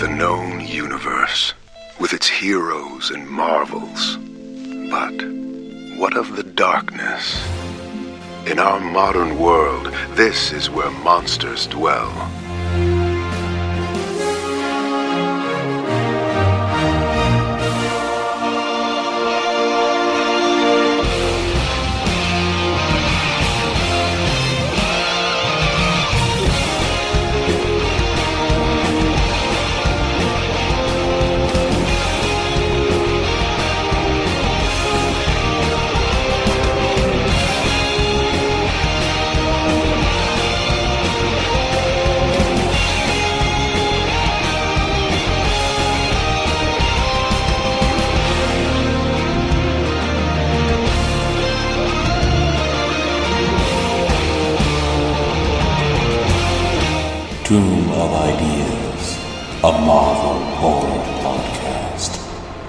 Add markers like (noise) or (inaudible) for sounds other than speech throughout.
the known universe, with its heroes and marvels. But what of the darkness? In our modern world, this is where monsters dwell. Tomb of Ideas, a Marvel horror podcast.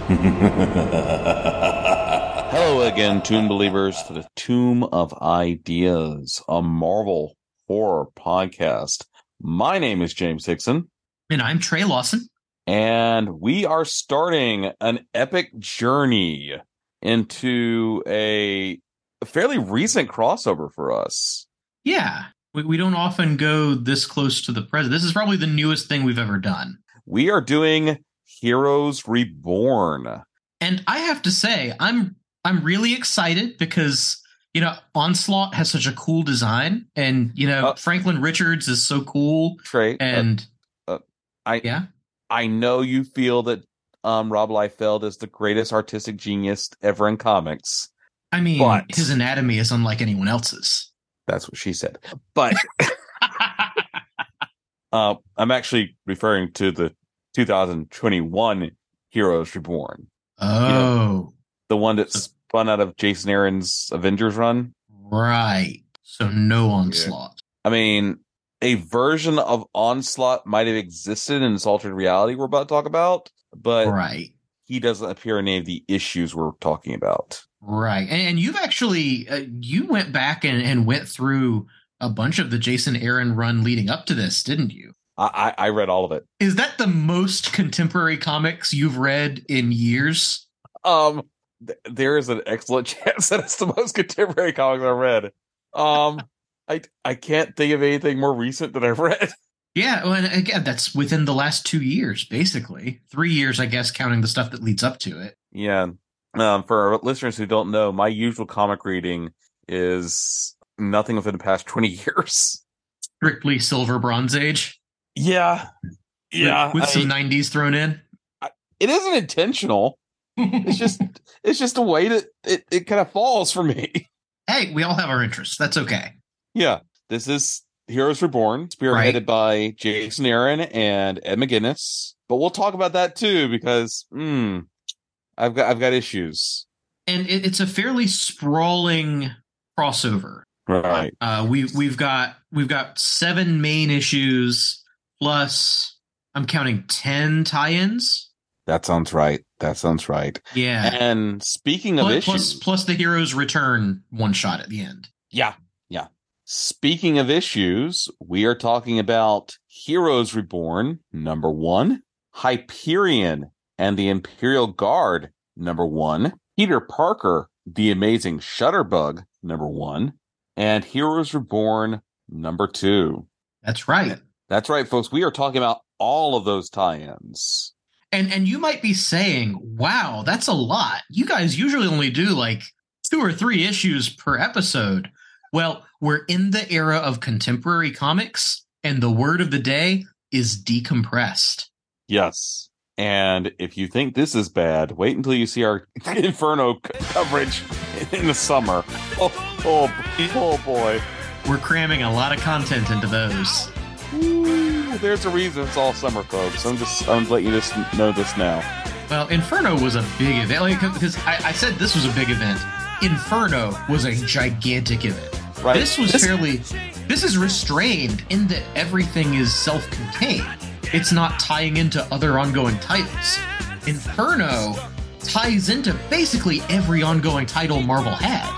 (laughs) Hello again, Tomb Believers, to the Tomb of Ideas, a Marvel horror podcast. My name is James Hickson, And I'm Trey Lawson. and we are starting an epic journey into a fairly recent crossover for us. Yeah, we, we don't often go this close to the present. This is probably the newest thing we've ever done. We are doing Heroes Reborn. And I have to say, I'm I'm really excited because you know Onslaught has such a cool design, and you know Uh, Franklin Richards is so cool. Trey, uh, And I yeah, I know you feel that um, Rob Liefeld is the greatest artistic genius ever in comics. I mean But- his anatomy is unlike anyone else's. That's what she said. But (laughs) uh, I'm actually referring to the 2021 Heroes Reborn, oh, the one that spun out of Jason Aaron's Avengers run. right. So no onslaught. I mean, a version of Onslaught might have existed in this altered reality we're about to talk about, but Right. he doesn't appear in any of the issues we're talking about. Right. And, and you've actually uh, you went back and, and went through a bunch of the Jason Aaron run leading up to this, didn't you? I, I, read all of it. Is that the most contemporary comics you've read in years? Um, th- there is an excellent (laughs) chance that it's the most contemporary comics I've read. Um, I I can't think of anything more recent that I've read. (laughs) Yeah, well, and again, that's within the last two years, basically. Three years, I guess, counting the stuff that leads up to it. Yeah. Um, for our listeners who don't know, my usual comic reading is nothing within the past (laughs) twenty years. Strictly Silver Bronze Age. Yeah, yeah. With, with I- some 90s thrown in. it isn't intentional. It's just (laughs) it's just a way that it, it kind of falls for me. hey, we all have our interests. That's okay. Yeah, this is Heroes Reborn, spearheaded Right. by Jason Aaron and Ed McGuinness. But we'll talk about that too because hmm, I've got I've got issues. And it, it's a fairly sprawling crossover. Right. Uh, we we've got we've got seven main issues plus I'm counting ten tie-ins. That sounds right. That sounds right. Yeah, And speaking of issues, plus plus the hero's return one shot at the end. yeah, yeah. Speaking of issues, we are talking about Heroes Reborn number one, Hyperion and the Imperial Guard number one, Peter Parker, the Amazing Shutterbug number one, and Heroes Reborn number two. That's right. That's right, folks. We are talking about all of those tie-ins. And and you might be saying, "Wow, that's a lot. You guys usually only do like two or three issues per episode." Well, we're in the era of contemporary comics, and the word of the day is decompressed. Yes. And if you think this is bad, wait until you see our (laughs) Inferno coverage in the summer. Oh, oh, oh boy. We're cramming a lot of content into those. Ooh, there's a reason it's all summer, folks. I'm just, I'm letting you just know this now. Well, Inferno was a big event. Like, because I, I said this was a big event. Inferno was a gigantic event. Right? This was fairly. This is restrained in that everything is self-contained. It's not tying into other ongoing titles. Inferno ties into basically every ongoing title Marvel had.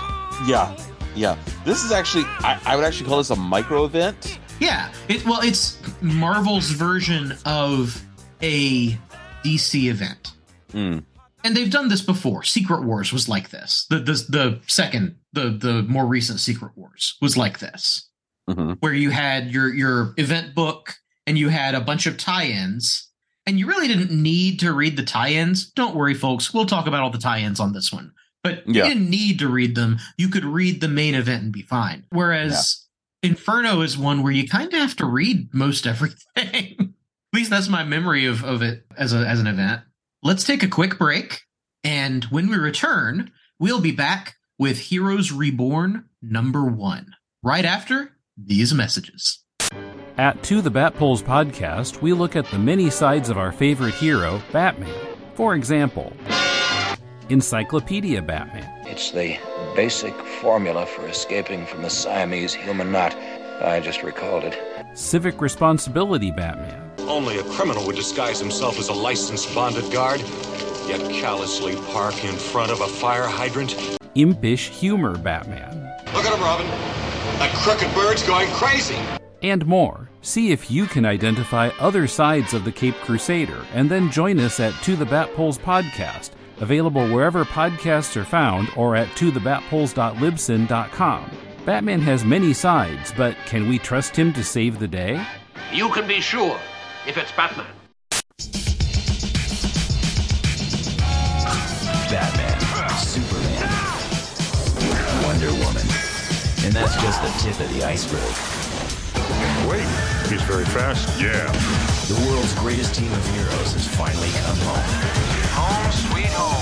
Yeah, yeah. This is actually, I, I would actually call this a micro event. Yeah, it well, it's Marvel's version of a DC event. Hmm. And they've done this before. Secret Wars was like this. The the the second, the the more recent Secret Wars was like this. Mhm. Where you had your your event book and you had a bunch of tie-ins and you really didn't need to read the tie-ins. Don't worry folks, we'll talk about all the tie-ins on this one. But Yeah. you didn't need to read them. You could read the main event and be fine. Whereas Inferno is one where you kind of have to read most everything. (laughs) At least that's my memory of, of it as a as an event. Let's take a quick break, and when we return, we'll be back with Heroes Reborn number one. Right after these messages. At To the Batpoles podcast, we look at the many sides of our favorite hero, Batman. For example, Encyclopedia Batman, It's the basic formula for escaping from the Siamese human knot. I just recalled it. Civic Responsibility Batman, Only a criminal would disguise himself as a licensed bonded guard, yet callously park in front of a fire hydrant. Impish Humor Batman, Look at him, Robin. That crooked bird's going crazy. And more. See if you can identify other sides of the Cape Crusader and then join us at To the Bat Batpoles podcast, available wherever podcasts are found or at tothebatpoles.libsyn.com. Batman has many sides, but can we trust him to save the day? You can be sure if it's Batman. Batman, Superman, Wonder Woman. And that's just the tip of the iceberg. Wait, he's very fast. Yeah. The world's greatest team of heroes has finally come home. Home sweet home.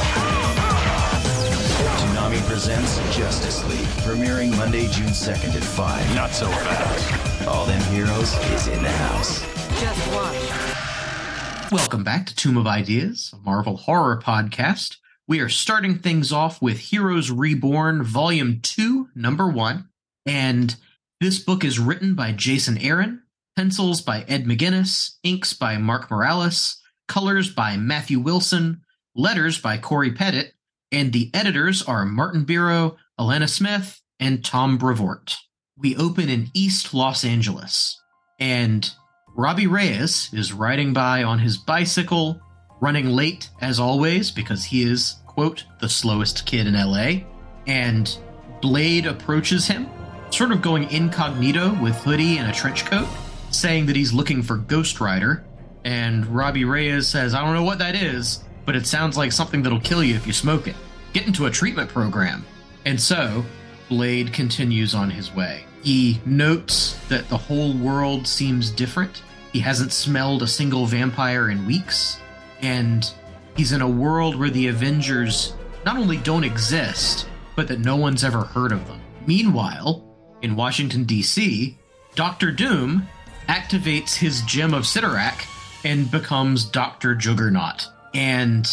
Toonami presents Justice League, premiering Monday, June 2nd at 5. Not so fast. All them heroes is in the house. Just watch. Welcome back to Tomb of Ideas, a Marvel horror podcast. We are starting things off with Heroes Reborn, Volume 2, Number 1. And this book is written by Jason Aaron, pencils by Ed McGuinness, inks by Mark Morales, colors by Matthew Wilson, letters by Cory Petit, and the editors are Martin Biro, Alana Smith, and Tom Brevoort. We open in East Los Angeles, and Robbie Reyes is riding by on his bicycle, running late as always because he is, quote, the slowest kid in LA. And Blade approaches him, sort of going incognito with hoodie and a trench coat, saying that he's looking for Ghost Rider. And Robbie Reyes says, I don't know what that is, but it sounds like something that'll kill you if you smoke it. Get into a treatment program. And so, Blade continues on his way. He notes that the whole world seems different. He hasn't smelled a single vampire in weeks. And he's in a world where the Avengers not only don't exist, but that no one's ever heard of them. Meanwhile, in Washington, D.C., Doctor Doom activates his gem of Cyttorak and becomes Dr. Juggernaut. And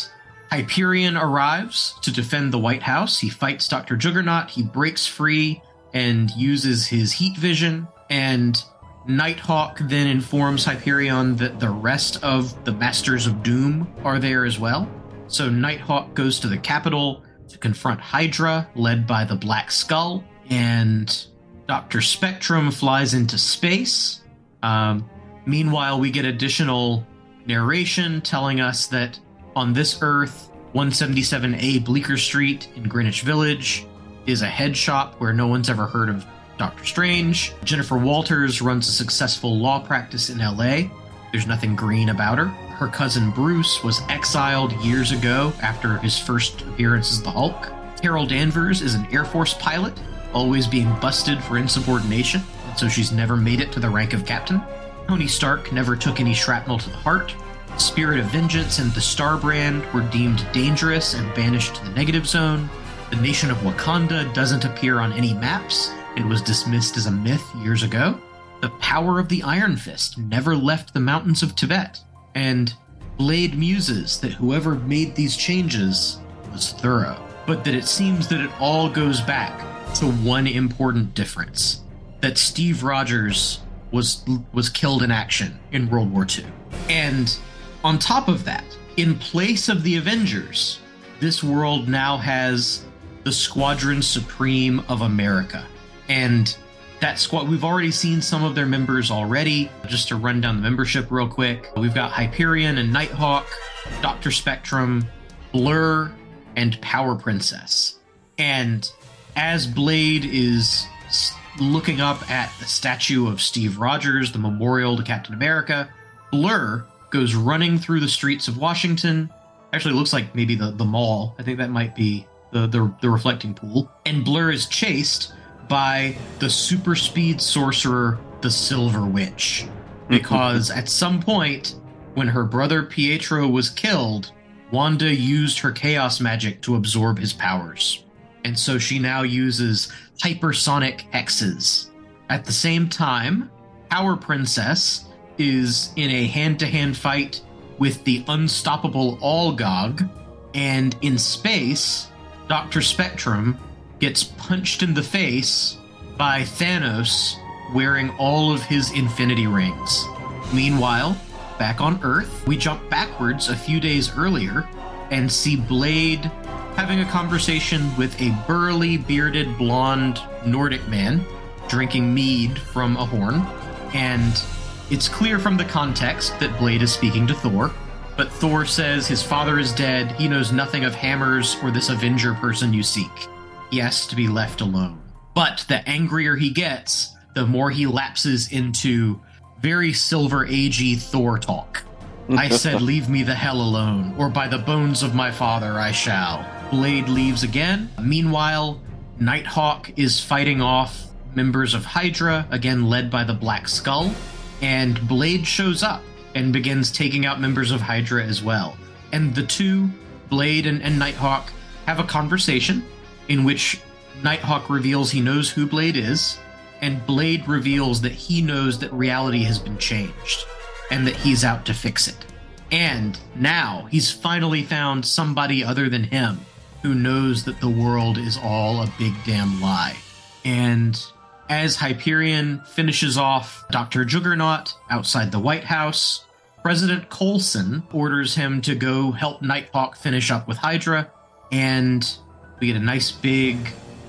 Hyperion arrives to defend the White House. He fights Dr. Juggernaut, he breaks free and uses his heat vision. And Nighthawk then informs Hyperion that the rest of the Masters of Doom are there as well. So Nighthawk goes to the capital to confront Hydra, led by the Black Skull, and Dr. Spectrum flies into space. Um, meanwhile, we get additional narration telling us that on this Earth, 177A Bleecker Street in Greenwich Village is a head shop where no one's ever heard of Doctor Strange. Jennifer Walters runs a successful law practice in LA. There's nothing green about her. Her cousin Bruce was exiled years ago after his first appearance as the Hulk. Carol Danvers is an Air Force pilot, always being busted for insubordination, so she's never made it to the rank of captain. Tony Stark never took any shrapnel to the heart. Spirit of Vengeance and the Star Brand were deemed dangerous and banished to the negative zone. The nation of Wakanda doesn't appear on any maps and was dismissed as a myth years ago. The power of the Iron Fist never left the mountains of Tibet. And Blade muses that whoever made these changes was thorough, but that it seems that it all goes back to one important difference that Steve Rogers was was killed in action in World War II. And on top of that, in place of the Avengers, this world now has the Squadron Supreme of America. And that squad, we've already seen some of their members already. Just to run down the membership real quick, we've got Hyperion and Nighthawk, Dr. Spectrum, Blur, and Power Princess. And as Blade is looking up at the statue of Steve Rogers, the memorial to Captain America, Blur goes running through the streets of Washington. Actually, it looks like maybe the, the mall. I think that might be the, the, the reflecting pool. And Blur is chased by the super speed sorcerer, the Silver Witch. (laughs) Because at some point, when her brother Pietro was killed, Wanda used her chaos magic to absorb his powers. And so she now uses hypersonic hexes. At the same time, Power Princess is in a hand to hand fight with the unstoppable Algog, and in space, Dr. Spectrum gets punched in the face by Thanos wearing all of his infinity rings. Meanwhile, back on Earth, we jump backwards a few days earlier and see Blade having a conversation with a burly, bearded, blonde Nordic man drinking mead from a horn. And it's clear from the context that Blade is speaking to Thor. But Thor says his father is dead, he knows nothing of hammers or this Avenger person you seek. He has to be left alone. But the angrier he gets, the more he lapses into very Silver Agey Thor talk. I said, (laughs) Leave me the hell alone, or by the bones of my father I shall. Blade leaves again. Meanwhile, Nighthawk is fighting off members of Hydra, again led by the Black Skull, and Blade shows up and begins taking out members of Hydra as well. And the two, Blade and, and Nighthawk, have a conversation in which Nighthawk reveals he knows who Blade is, and Blade reveals that he knows that reality has been changed and that he's out to fix it. And now he's finally found somebody other than him who knows that the world is all a big damn lie. And as Hyperion finishes off Dr. Juggernaut outside the White House, President Coulson orders him to go help Nighthawk finish up with Hydra, and we get a nice big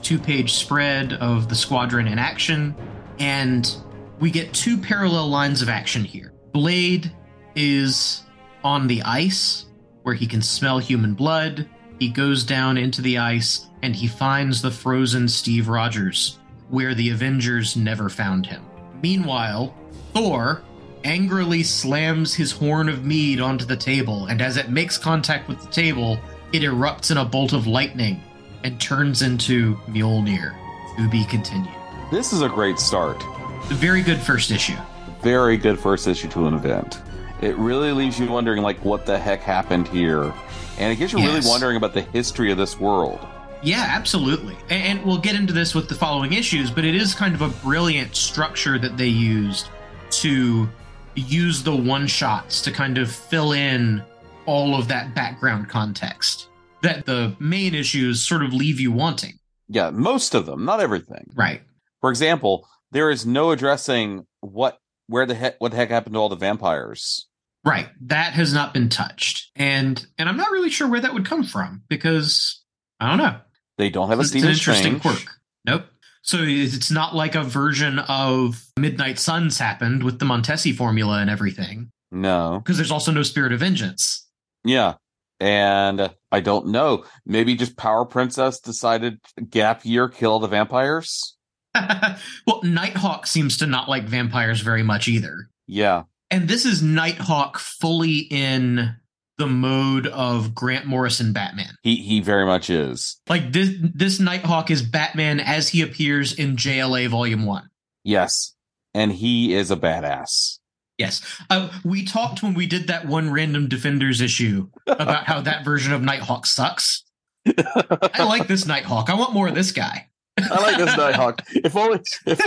two page spread of the squadron in action, and we get two parallel lines of action here. Blade is on the ice where he can smell human blood. He goes down into the ice and he finds the frozen Steve Rogers where the Avengers never found him. Meanwhile, Thor angrily slams his horn of mead onto the table, and as it makes contact with the table, it erupts in a bolt of lightning and turns into Mjolnir. To be continued. This is a great start. A very good first issue. Very good first issue to an event. It really leaves you wondering, like, what the heck happened here, and it gets you Yes. really wondering about the history of this world. Yeah, absolutely. And, and we'll get into this with the following issues, but it is kind of a brilliant structure that they used to use the one shots to kind of fill in all of that background context that the main issues sort of leave you wanting. Yeah, most of them, not everything. Right. For example, there is no addressing what, where the heck, what the heck happened to all the vampires. Right. That has not been touched. And and I'm not really sure where that would come from because I don't know. They don't have a It's an interesting Strange. quirk. Nope. So it's not like a version of Midnight Suns happened with the Montesi formula and everything, No. because there's also no Spirit of Vengeance. Yeah. And I don't know. Maybe just Power Princess decided gap year kill the vampires. (laughs) well, Nighthawk seems to not like vampires very much either. Yeah. And this is Nighthawk fully in the mode of Grant Morrison Batman. He he very much is. Like this this Nighthawk is Batman as he appears in JLA Volume 1. Yes. And he is a badass. Yes. Uh, we talked when we did that one random Defenders issue about how that version of Nighthawk sucks. (laughs) I like this Nighthawk. I want more of this guy. I like this Nighthawk. If only if,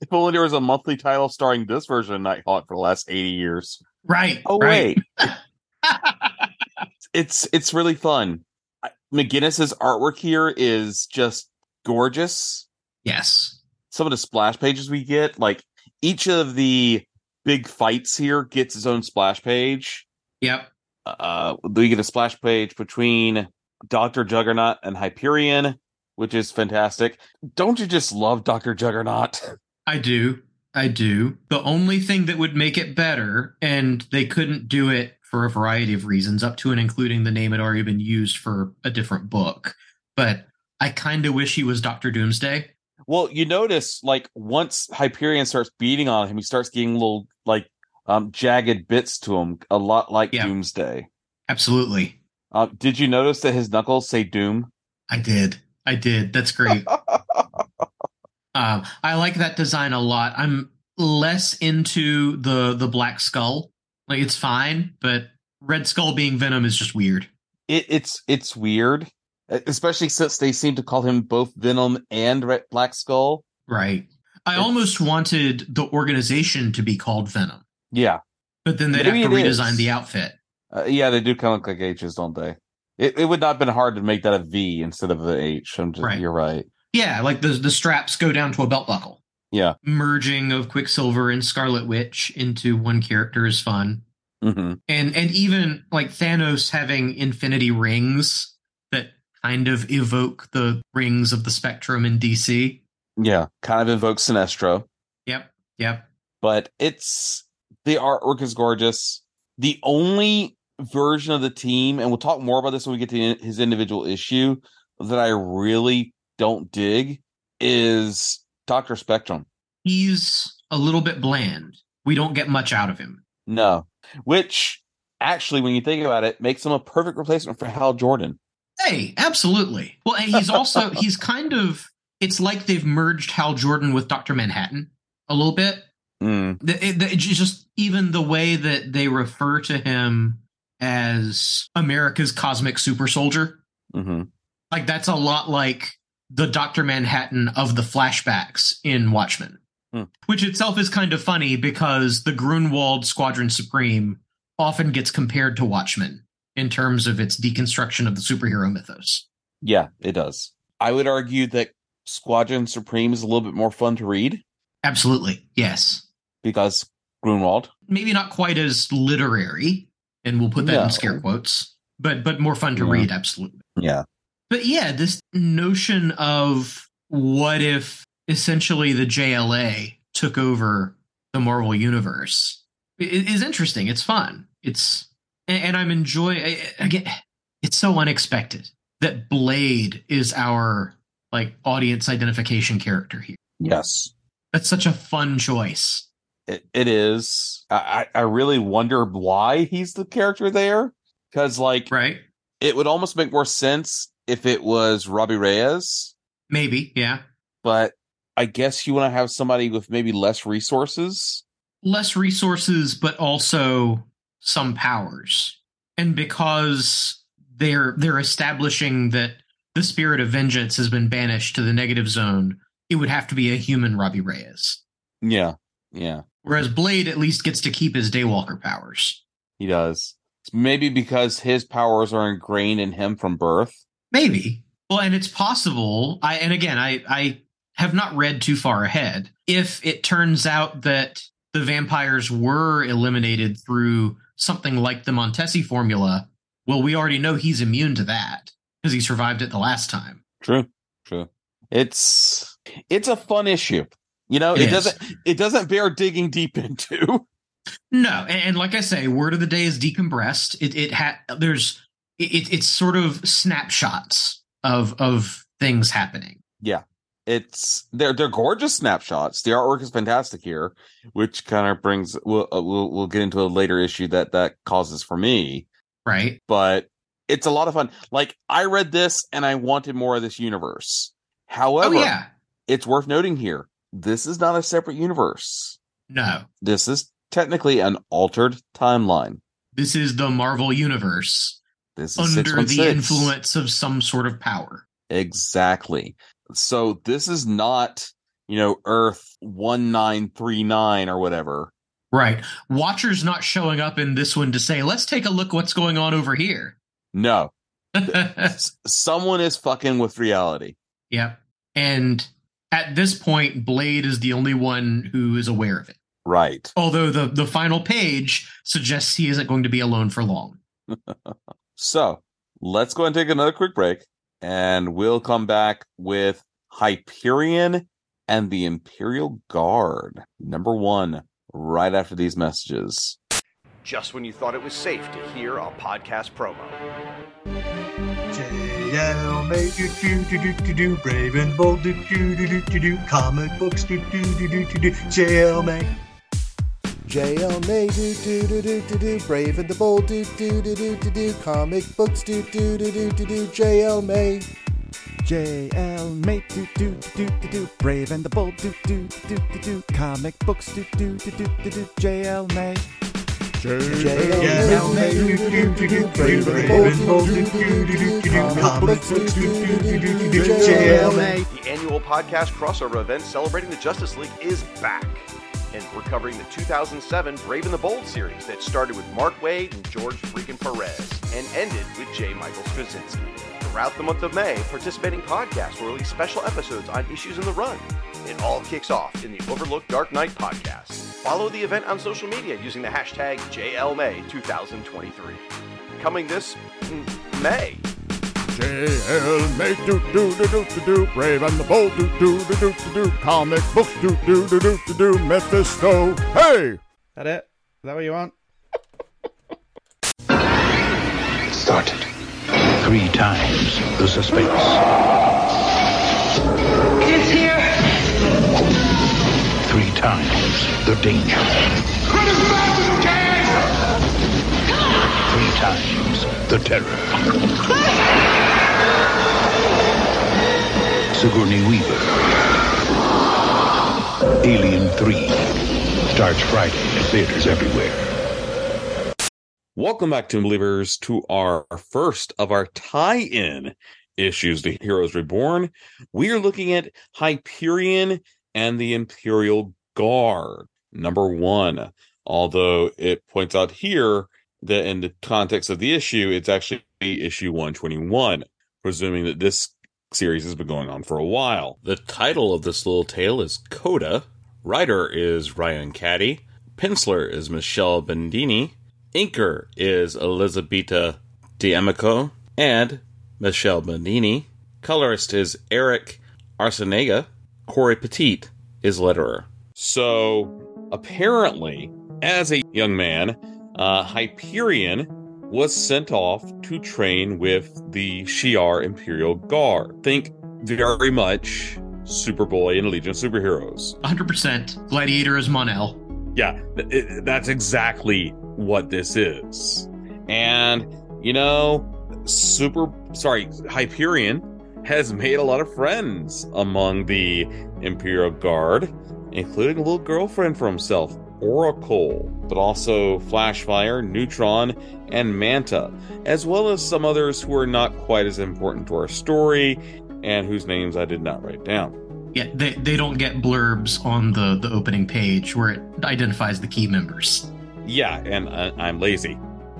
if only there was a monthly title starring this version of Nighthawk for the last 80 years. Right. Oh right. wait. (laughs) it's it's really fun. I- McGuinness's artwork here is just gorgeous. Yes. Some of the splash pages we get, like each of the big fights here gets its own splash page. Yep. Uh, we get a splash page between Doctor Juggernaut and Hyperion, which is fantastic. Don't you just love Doctor Juggernaut? (laughs) I do. I do. The only thing that would make it better, and they couldn't do it for a variety of reasons, up to and including the name had already been used for a different book. But I kind of wish he was Doctor Doomsday. Well, you notice like once Hyperion starts beating on him, he starts getting little like um jagged bits to him, a lot like Yeah. Doomsday. Absolutely. Uh, did you notice that his knuckles say Doom? I did. I did. That's great. (laughs) um, I like that design a lot. I'm less into the the black skull. Like it's fine, but Red Skull being Venom is just weird. It, it's it's weird, especially since they seem to call him both Venom and Red Black Skull. Right. I It's- almost wanted the organization to be called Venom, Yeah, but then they'd Maybe have to redesign is. the outfit. uh, yeah, they do kind of look like H's, don't they? It it would not have been hard to make that a V instead of an H. I'm just, Right. You're right. Yeah, like the the straps go down to a belt buckle. Yeah. Merging of Quicksilver and Scarlet Witch into one character is fun. hmm and and even like Thanos having infinity rings that kind of evoke the rings of the spectrum in DC. Yeah, kind of invokes Sinestro. Yep, yep. but it's the artwork is gorgeous. The only version of the team, and we'll talk more about this when we get to his individual issue, that I really don't dig is Doctor Spectrum. He's a little bit bland. We don't get much out of him. No, which actually, when you think about it, makes him a perfect replacement for Hal Jordan. Hey, absolutely. Well, and he's also (laughs) he's kind of it's like they've merged Hal Jordan with Doctor Manhattan a little bit. Mm, The- it- just even the way that they refer to him as America's cosmic super soldier. hmm like that's a lot like the Doctor Manhattan of the flashbacks in Watchmen, Hmm. which itself is kind of funny because the Gruenwald Squadron Supreme often gets compared to Watchmen in terms of its deconstruction of the superhero mythos. Yeah, it does. I would argue that Squadron Supreme is a little bit more fun to read Absolutely, yes. because Gruenwald. Maybe not quite as literary, and we'll put that No. in scare quotes, but but more fun to Yeah. read. Absolutely. Yeah. But yeah, this notion of what if essentially the JLA took over the Marvel universe is interesting. It's fun. It's and, I'm enjoying. Again, it's so unexpected that Blade is our like audience identification character here. Yes. That's such a fun choice. It, it is. I, I I really wonder why he's the character there. Because, like, Right? it would almost make more sense if it was Robbie Reyes, Maybe. Yeah. but I guess you want to have somebody with maybe less resources. less resources but also some powers and because they're they're establishing that the spirit of vengeance has been banished to the negative zone it would have to be a human robbie reyes Yeah. Yeah. whereas blade at least gets to keep his daywalker powers He does. Maybe because his powers are ingrained in him from birth. Maybe well and it's possible i and again i i have not read too far ahead if it turns out that the vampires were eliminated through something like the montesi formula well we already know he's immune to that because he survived it the last time True. True. It's it's a fun issue. You know, It doesn't it doesn't bear digging deep (laughs) into. no and, and like i say word of the day is decompressed it it had there's it, it's sort of snapshots of of things happening Yeah. It's they're they're gorgeous snapshots. The artwork is fantastic here, which kind of brings we'll, uh, we'll we'll get into a later issue that that causes for me, right but it's a lot of fun. Like I read this and I wanted more of this universe. However, oh yeah it's worth noting here this is not a separate universe. no This is technically an altered timeline. this is the marvel universe This is under the influence of some sort of power Exactly. So this is not, you know, Earth 1939 or whatever. Right. Watcher's not showing up in this one to say, let's take a look what's going on over here. No. (laughs) Someone is fucking with reality. yep. And at this point, Blade is the only one who is aware of it. Right. Although the, the final page suggests he isn't going to be alone for long. (laughs) So let's go and take another quick break and we'll come back with Hyperion and the Imperial Guard. Number one, right after these messages. Just when you thought it was safe to hear a podcast promo. JL May do do do do do do Brave and bold do do do do do do Comic books do do do do do do JL May JL May do do do do do do Brave and the bold do do do do do do Comic books do do do do do do JL May JL May do do do do do Brave and the bold do do do do do Comic books do do do do do do JL May JL May do do do do Brave and bold do do do do do Comic books do do do do do do JL May The annual podcast crossover event celebrating the Justice League is back. And we're covering the 2007 Brave and the Bold series that started with Mark Waid and George freaking Perez and ended with J. Michael Straczynski. Throughout the month of May, participating podcasts will release special episodes on issues in the run. It all kicks off in the Overlook Dark Knight podcast. Follow the event on social media using the hashtag JLMay2023. Coming this mm, May. JL May do do do do do do Brave and the bold do do do do do do Comic books do do do do do do Mephisto Hey! That it? Is that what you want? Started. Three times the suspense. It's here. Three times the danger. Three times the terror. Sigourney Weaver. Alien 3 starts Friday at theaters everywhere. Welcome back to Believers to our first of our tie-in issues to Heroes Reborn. We are looking at Hyperion and the Imperial Guard, number one. Although it points out here that in the context of the issue, it's actually issue 121, presuming that this series has been going on for a while. The title of this little tale is Coda. Writer is Ryan Cady. Penciler is Michele Bandini. Inker is Elisabetta D'Amico and Michele Bandini. Colorist is Erick Arciniega. Cory Petit is letterer. So apparently, as a young man, uh, Hyperion was sent off to train with the Shi'ar Imperial Guard. Think very much Superboy and Legion of Superheroes. 100% Gladiator is Mon-El. Yeah, it- that's exactly what this is. And, you know, Super, sorry, Hyperion has made a lot of friends among the Imperial Guard, including a little girlfriend for himself, Oracle, but also Flashfire, Neutron, and Manta, as well as some others who are not quite as important to our story and whose names I did not write down. Yeah, they, they don't get blurbs on the, the opening page where it identifies the key members. Yeah, and I, I'm lazy.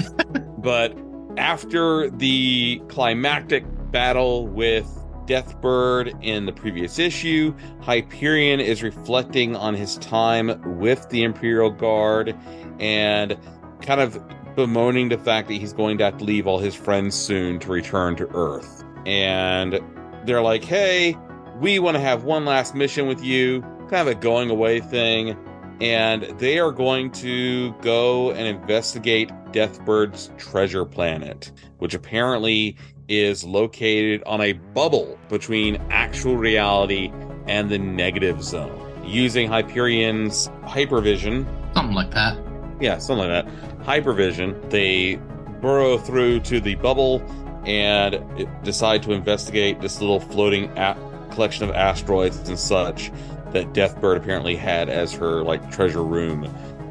(laughs) but after the climactic battle with Deathbird in the previous issue, Hyperion is reflecting on his time with the Imperial Guard and kind of bemoaning the fact that he's going to have to leave all his friends soon to return to Earth. And they're like, hey, we want to have one last mission with you, kind of a going away thing. And they are going to go and investigate Deathbird's treasure planet, which apparently is located on a bubble between actual reality and the negative zone. Using Hyperion's hypervision, Something like that. yeah, something like that. Hypervision, they burrow through to the bubble and decide to investigate this little floating a- collection of asteroids and such that Deathbird apparently had as her like treasure room.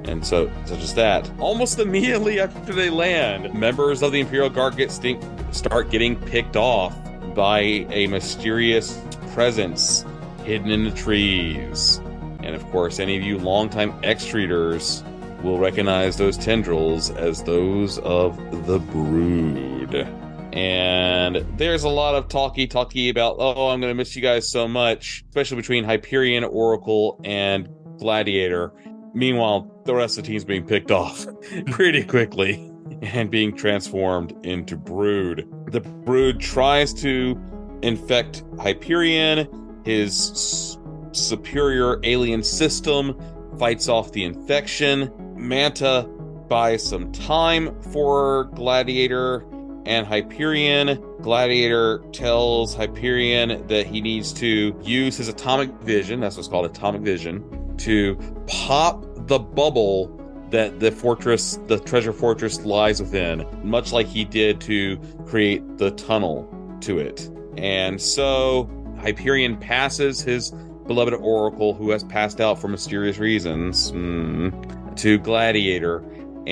And so, such as that. Almost immediately after they land, members of the Imperial Guard get stink, start getting picked off by a mysterious presence hidden in the trees. And of course, any of you longtime X readers will recognize those tendrils as those of the Brood. And there's a lot of talky talky about, oh, I'm going to miss you guys so much, especially between Hyperion, Oracle, and Gladiator. Meanwhile, the rest of the team's being picked off (laughs) pretty quickly and being transformed into Brood. The Brood tries to infect Hyperion. His superior alien system, fights off the infection. Manta buys some time for Gladiator and Hyperion. Gladiator tells Hyperion that he needs to use his atomic vision, that's what's called atomic vision, to pop the bubble that the fortress, the treasure fortress lies within, much like he did to create the tunnel to it. And so Hyperion passes his beloved Oracle, who has passed out for mysterious reasons, mm, to Gladiator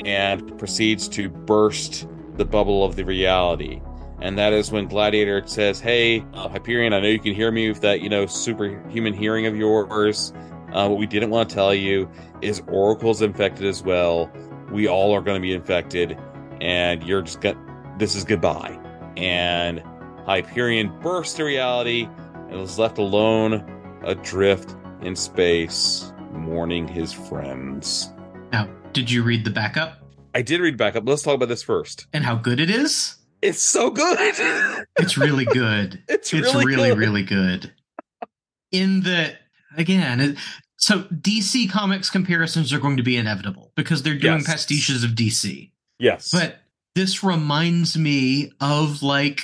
and proceeds to burst the bubble of the reality. And that is when Gladiator says, Hey, Hyperion, I know you can hear me with that, you know, superhuman hearing of yours. Uh, what we didn't want to tell you is Oracle's infected as well. We all are going to be infected, and you're just going this is goodbye. And Hyperion bursts to reality and is left alone, adrift in space, mourning his friends. Now, did you read the backup? I did read backup. Let's talk about this first. And how good it is? It's so good. (laughs) it's really good. It's it's really really, good. really good. In the again, so DC Comics comparisons are going to be inevitable because they're doing Yes. pastiches of DC. Yes. But this reminds me of like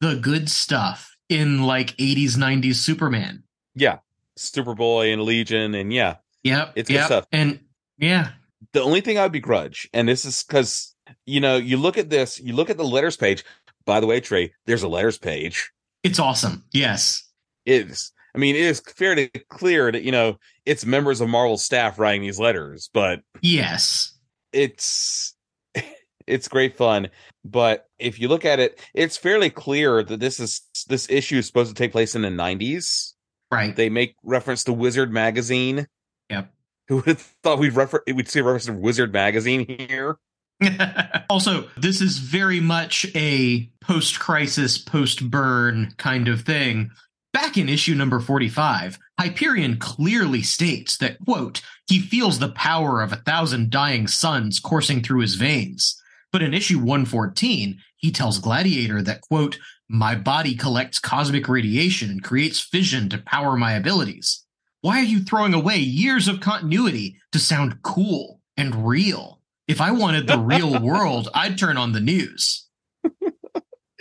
the good stuff in like 80s, 90s Superman. yeah, Superboy and Legion, and yeah, Yep. It's good yep. stuff. And yeah, the only thing I begrudge, and this is because you know, you look at this, you look at the letters page. By the way, Trey, there's a letters page. it's awesome. Yes. It is. I mean, it is fairly clear that you know it's members of Marvel staff writing these letters, but Yes. it's (laughs) it's great fun. But if you look at it, it's fairly clear that this is this issue is supposed to take place in the 90s. Right. They make reference to Wizard magazine. Yep. (laughs) Who would have thought we'd refer we'd see a reference to Wizard magazine here? (laughs) also, this is very much a post crisis, post Byrne kind of thing. Back in issue number 45, Hyperion clearly states that, quote, he feels the power of a thousand dying suns coursing through his veins. But in issue 114, he tells Gladiator that, quote, my body collects cosmic radiation and creates fission to power my abilities. Why are you throwing away years of continuity to sound cool and real? If I wanted the real (laughs) world, I'd turn on the news.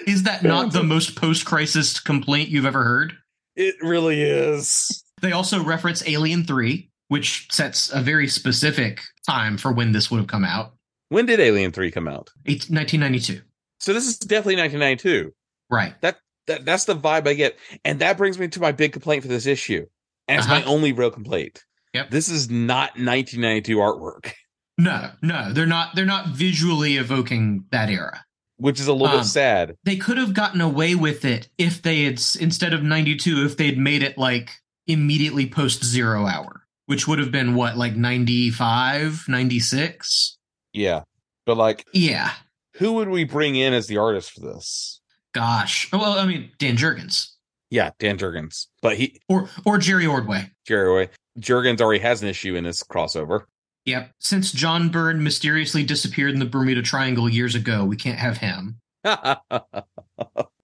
Is that not the most post crisis complaint you've ever heard? It really is. They also reference Alien 3, which sets a very specific time for when this would have come out. When did Alien 3 come out? It's 1992. So this is definitely 1992. Right. That, that that's the vibe I get. And that brings me to my big complaint for this issue. And it's my Uh-huh. only real complaint. Yep. This is not 1992 artwork, No, no, they're not they're not visually evoking that era. Which is a little Um, bit sad. They could have gotten away with it if they had instead of 92 if they'd made it like immediately post 0 hour, which would have been what like 95, 96. Yeah. But like Yeah. who would we bring in as the artist for this? Gosh. Well, I mean, Dan Jurgens Yeah, Dan Jurgens. But he or or Jerry Ordway. Jerry Ordway. Jurgens already has an issue in this crossover. Yep. Since John Byrne mysteriously disappeared in the Bermuda Triangle years ago, we can't have him. (laughs)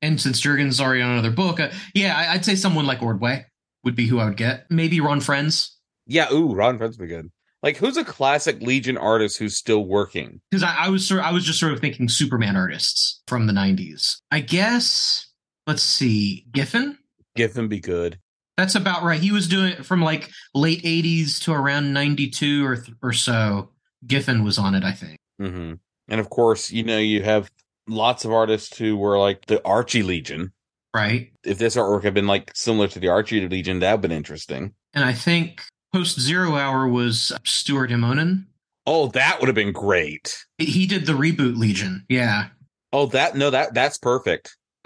And since Jurgens already on another book, uh, yeah, I, I'd say someone like Ordway would be who I would get. Maybe Ron Frenz, yeah, ooh, Ron Frenz would be good. Like who's a classic Legion artist who's still working? because I, I was sort, I was just sort of thinking Superman artists from the '90s. I guess. Let's see, Giffen. Giffen be good. That's about right. He was doing it from like late '80s to around '92 or th- or so. Giffen was on it, I think. hmm And of course, you know, you have lots of artists who were like the Archie Legion. Right. If this artwork had been like similar to the Archie Legion, that would have been interesting. And I think post Zero Hour was Stuart Immonen. Oh, that would have been great. He- He did the reboot Legion. Yeah. Oh, that no, that that's perfect. (laughs)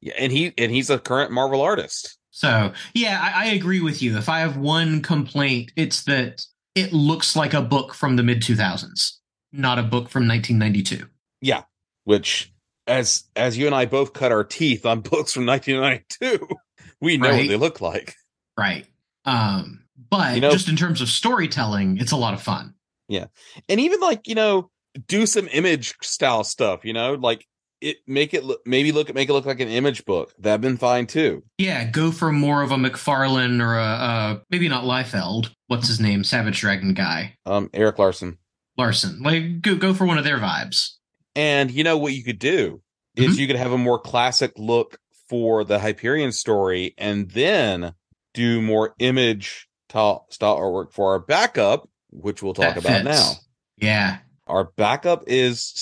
Yeah, and he and he's a current Marvel artist. So yeah, I, I agree with you. If I have one complaint, it's that it looks like a book from the mid 2000s, not a book from 1992. Yeah, which as as you and I both cut our teeth on (laughs) books from 1992, we know Right. what they look like. Right. Um, but You know- just in terms of storytelling, it's a lot of fun. Yeah. And even like, you know, do some image style stuff, you know, like it make it look maybe look make it look like an image book. That'd been fine too. Yeah, go for more of a McFarlane or a uh, maybe not Liefeld. What's his name? Savage Dragon guy. Um, Erik Larsen. Larsen. Like go go for one of their vibes. And you know what you could do is you could have a more classic look for the Hyperion story, and then do more image style artwork for our backup, which we'll talk That about fits. now. Yeah. Our backup is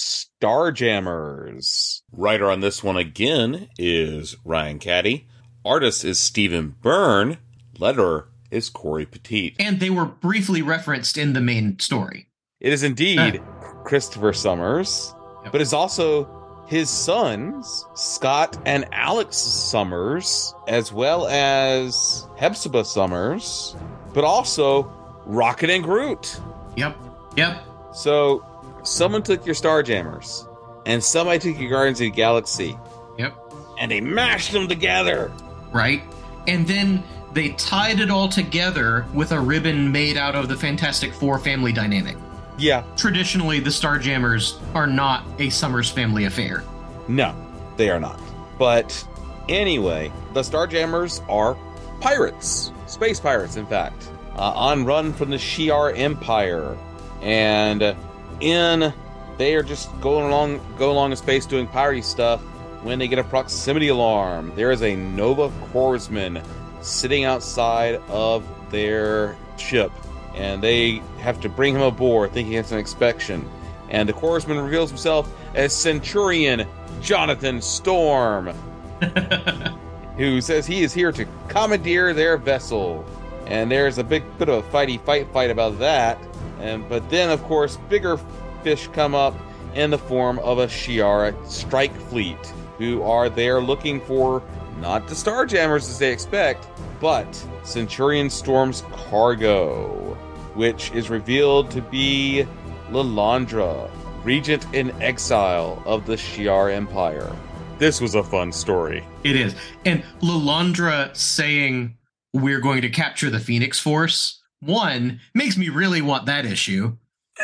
Starjammers. Writer on this one again is Ryan Cady. Artist is Stephen Byrne. Letterer is Cory Petit. And they were briefly referenced in the main story. It is indeed Christopher Summers, but it's also his sons, Scott and Alex Summers, as well as Hepzibah Summers, but also Rocket and Groot. Yep. Yep. So someone took your Starjammers, and somebody took your Guardians of the Galaxy, Yep. and they mashed them together. Right? And then they tied it all together with a ribbon made out of the Fantastic Four family dynamic. Yeah. Traditionally, the Starjammers are not a Summers family affair. No, they are not. But anyway, the Starjammers are pirates, space pirates, in fact, uh, on run from the Shi'ar Empire, and in they are just going along, go along in space doing piratey stuff. When they get a proximity alarm, there is a Nova Corpsman sitting outside of their ship, and they have to bring him aboard, thinking it's an inspection. And the Corpsman reveals himself as Centurion Jonathan Storm, (laughs) who says he is here to commandeer their vessel. And there's a big bit of a fighty fight fight about that. And but then, of course, bigger fish come up in the form of a Shi'ar strike fleet, who are there looking for not the Starjammers as they expect, but Centurion Storm's cargo, which is revealed to be Lilandra, regent in exile of the Shi'ar Empire. This was a fun story. It is. And Lilandra saying we're going to capture the Phoenix Force, one, makes me really want that issue.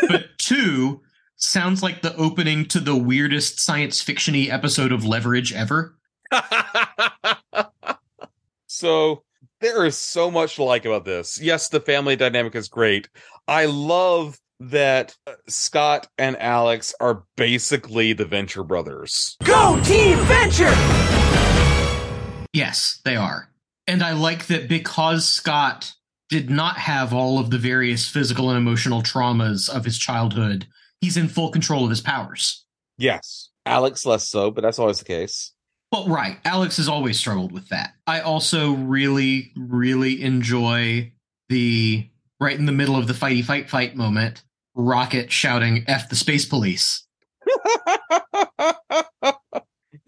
But (laughs) two, sounds like the opening to the weirdest science fiction-y episode of Leverage ever. (laughs) So there is so much to like about this. Yes, the family dynamic is great. I love that uh, Scott and Alex are basically the Venture brothers. Go Team Venture! Yes, they are. And I like that because Scott did not have all of the various physical and emotional traumas of his childhood, he's in full control of his powers. Yes. Alex less so, but that's always the case. Well, right. Alex has always struggled with that. I also really, really enjoy the right in the middle of the fighty fight fight moment, Rocket shouting F the space police. (laughs)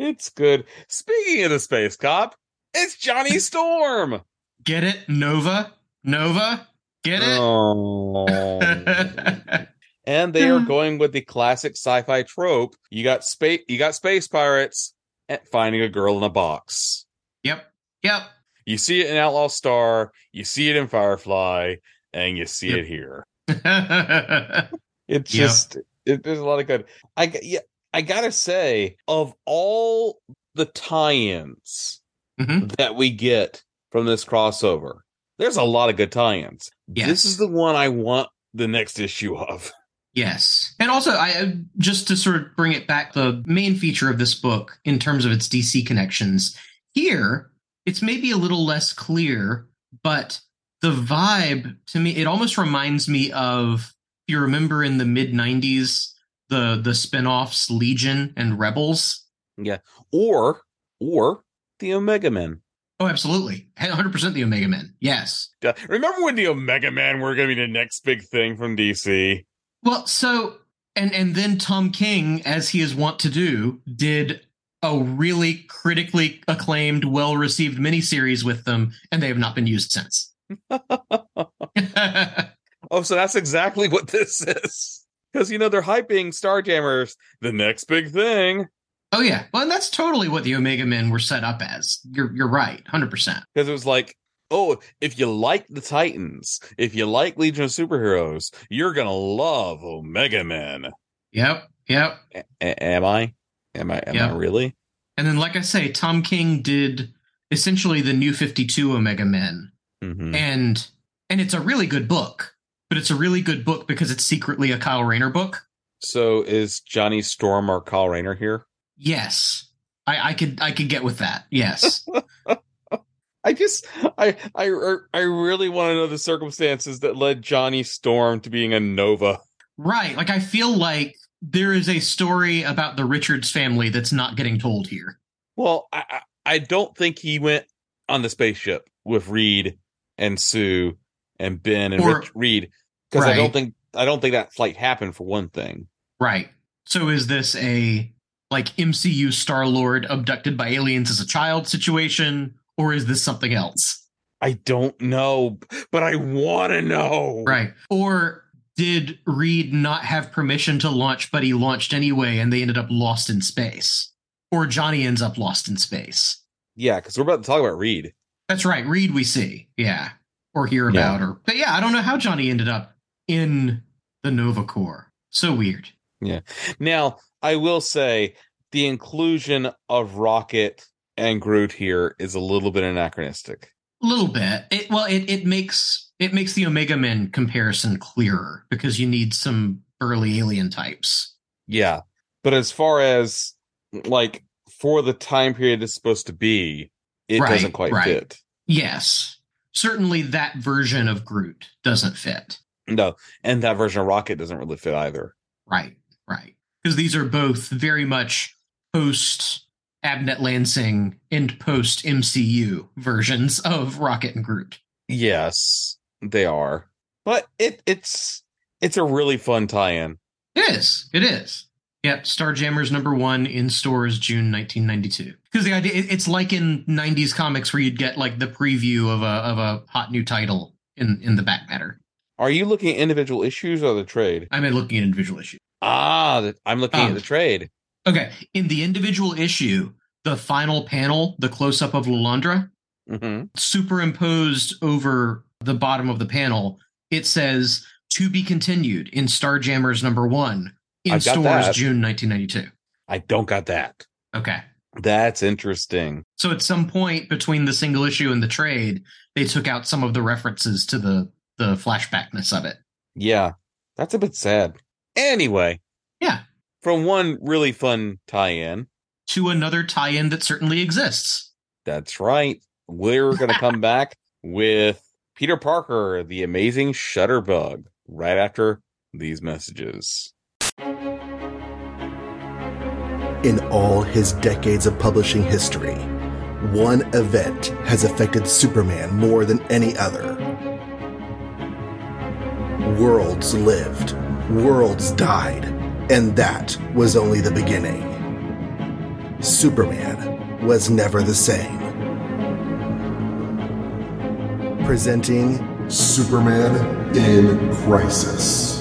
It's good. Speaking of the space cop, it's Johnny (laughs) Storm. Get it? Nova? Nova? Get it? Oh. (laughs) and they are hmm. going with the classic sci-fi trope. You got space you got space pirates and finding a girl in a box. Yep. Yep. You see it in Outlaw Star, you see it in Firefly, and you see it here. (laughs) It's Yep. just it, there's a lot of good. I g- yeah, I gotta say, of all the tie-ins mm-hmm. that we get from this crossover, there's a lot of good tie-ins. This is the one I want the next issue of. Yes. And also, I uh, just to sort of bring it back, the main feature of this book in terms of its DC connections, here, it's maybe a little less clear, but the vibe to me, it almost reminds me of, if you remember in the mid 90s, the, the spin offs Legion and Rebels. Yeah. Or or the Omega Men. Oh, absolutely. 100% the Omega Men. Yes. Yeah. Remember when the Omega Men were going to be the next big thing from DC? Well, so and and then Tom King, as he is wont to do, did a really critically acclaimed, well received miniseries with them, and they have not been used since. (laughs) Oh, so that's exactly what this is. Because you know they're hyping Starjammers, the next big thing. Oh yeah, well, and that's totally what the Omega Men were set up as. You're you're right, hundred percent. Because it was like, oh, if you like the Titans, if you like Legion of Superheroes, you're gonna love Omega Men. Yep, yep. A- am I? Am I? Am Yeah. I really? And then, like I say, Tom King did essentially the new 52 Omega Men. Mhm. And and it's a really good book, but it's a really good book because it's secretly a Kyle Rayner book. So is Johnny Storm or Kyle Rayner here? Yes. I, I could I could get with that. Yes. (laughs) I just I I er, I really want to know the circumstances that led Johnny Storm to being a Nova. right. Like I feel like there is a story about the Richards family that's not getting told here. Well, I I don't think he went on the spaceship with Reed and Sue and Ben and Or- Rich Reed because I don't think I don't think that flight happened for one thing. Right. So is this a like MCU Star Lord abducted by aliens as a child situation, or is this something else? I don't know, but I want to know. Right. Or did Reed not have permission to launch, but he launched anyway, and they ended up lost in space? Or Johnny ends up lost in space? Yeah, because we're about to talk about Reed. That's right. Reed, we see. Yeah. Or hear Yeah. about, or, but yeah, I don't know how Johnny ended up in the Nova Corps. So weird. Yeah. Now, I will say the inclusion of Rocket and Groot here is a little bit anachronistic. A little bit. It, well, it, it makes it makes the Omega Men comparison clearer because you need some early alien types. Yeah. But as far as like for the time period it's supposed to be, it Right, doesn't quite right. fit. Yes. Certainly that version of Groot doesn't fit. No. And that version of Rocket doesn't really fit either. Right, right. Because these are both very much post Abnett Lanning and post MCU versions of Rocket and Groot. Yes, they are. But it it's it's a really fun tie-in. It is. It is. Yep. Starjammers number one in stores June 1992. Because the idea, it's like in 90s comics where you'd get like the preview of a of a hot new title in in the back matter. Are you looking at individual issues or the trade? I'm looking at individual issues. Ah, I'm looking Um, at the trade. Okay. In the individual issue, the final panel, the close up of Lilandra, hmm superimposed over the bottom of the panel, it says to be continued in Starjammers number one in I've stores that. June 1992. I don't got that. Okay. That's interesting. So at some point between the single issue and the trade, they took out some of the references to the the flashbackness of it. Yeah, that's a bit sad. Anyway, Yeah. from one really fun tie-in, To another tie-in that certainly exists. that's right. We're going to come (laughs) back with Peter Parker, the amazing Shutterbug, right after these messages. In all his decades of publishing history, one event has affected Superman more than any other. Worlds lived, worlds died, and that was only the beginning. Superman was never the same. Presenting Superman in Crisis.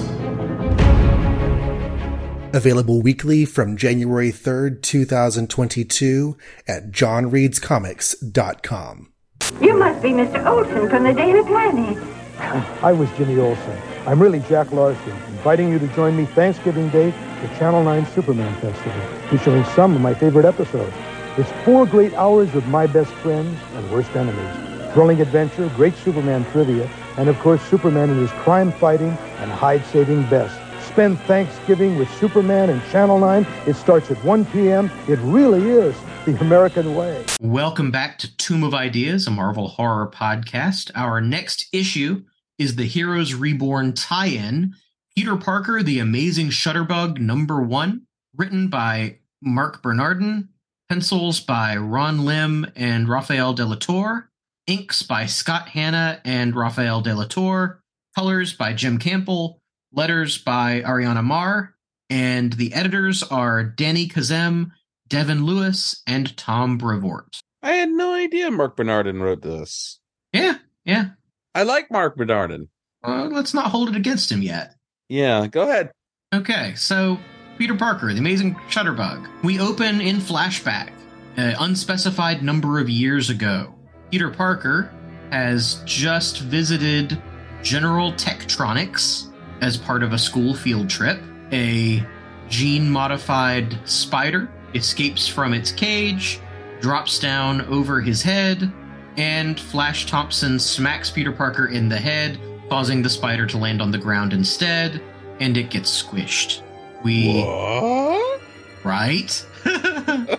Available weekly from January 3rd, 2022 at johnreadscomics.com. You must be Mr. Olsen from the Daily Planet. I was Jimmy Olsen. I'm really Jack Larson, inviting you to join me Thanksgiving Day the Channel 9 Superman Festival, featuring some of my favorite episodes. It's four great hours of my best friends and worst enemies. Thrilling adventure, great Superman trivia, and of course Superman in his crime-fighting and hide-saving best. Spend Thanksgiving with Superman and Channel 9. It starts at 1 p.m. It really is the American way. Welcome back to Tomb of Ideas, a Marvel horror podcast. Our next issue is the Heroes Reborn tie-in, Peter Parker, the Amazing Shutterbug number 1, written by Marc Bernardin, pencils by Ron Lim and Rafael Raphael Delatorre, inks by Scott Hanna and Rafael Raphael Delatorre, colors by Jim Campbell, letters by Ariana Maher, and the editors are Danny Khazem, Devin Lewis, and Tom Brevoort. I had no idea Marc Bernardin wrote this. Yeah, yeah. I like Marc Bernardin. Uh, let's not hold it against him yet. Yeah, go ahead. Okay, so Peter Parker, the amazing Shutterbug. We open in flashback, an unspecified number of years ago. Peter Parker has just visited General Tektronics as part of a school field trip. A gene modified spider escapes from its cage, drops down over his head, and Flash Thompson smacks Peter Parker in the head, causing the spider to land on the ground instead, and it gets squished. We. What? Right? (laughs) I-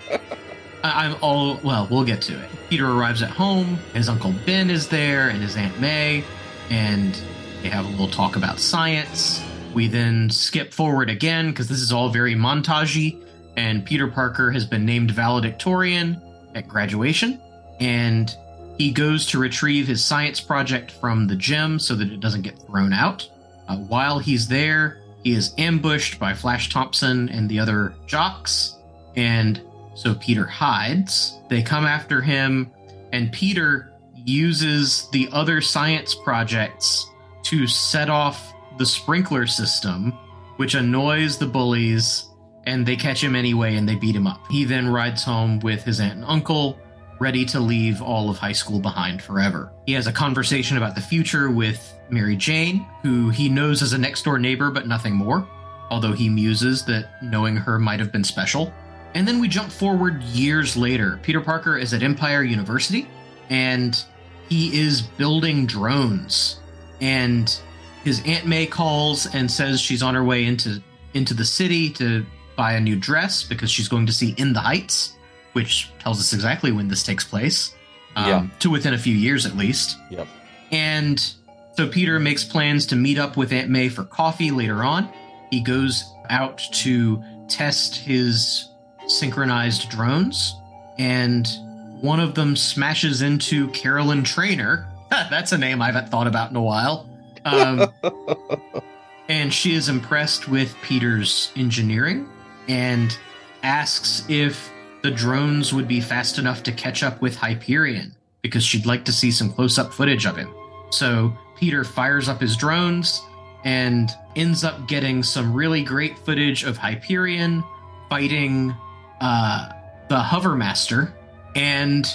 I'm all. Well, we'll get to it. Peter arrives at home. His Uncle Ben is there, and his Aunt May, and they have a little talk about science. We then skip forward again because this is all very montagey, and Peter Parker has been named valedictorian at graduation, and he goes to retrieve his science project from the gym so that it doesn't get thrown out. Uh, while he's there, he is ambushed by Flash Thompson and the other jocks, and so Peter hides. They come after him, and Peter uses the other science projects to set off the sprinkler system, which annoys the bullies, and they catch him anyway and they beat him up. He then rides home with his aunt and uncle, ready to leave all of high school behind forever. He has a conversation about the future with Mary Jane, who he knows as a next door neighbor, but nothing more, although he muses that knowing her might have been special. And then we jump forward years later. Peter Parker is at Empire University and he is building drones. And his Aunt May calls and says she's on her way into into the city to buy a new dress because she's going to see In the Heights, which tells us exactly when this takes place. Um, Yeah. To within a few years at least. Yep. And so Peter makes plans to meet up with Aunt May for coffee later on. He goes out to test his synchronized drones, and one of them smashes into Carolyn Trainer. (laughs) That's a name I haven't thought about in a while. Um, (laughs) and she is impressed with Peter's engineering and asks if the drones would be fast enough to catch up with Hyperion because she'd like to see some close up footage of him. So Peter fires up his drones and ends up getting some really great footage of Hyperion fighting uh, the Hovermaster. And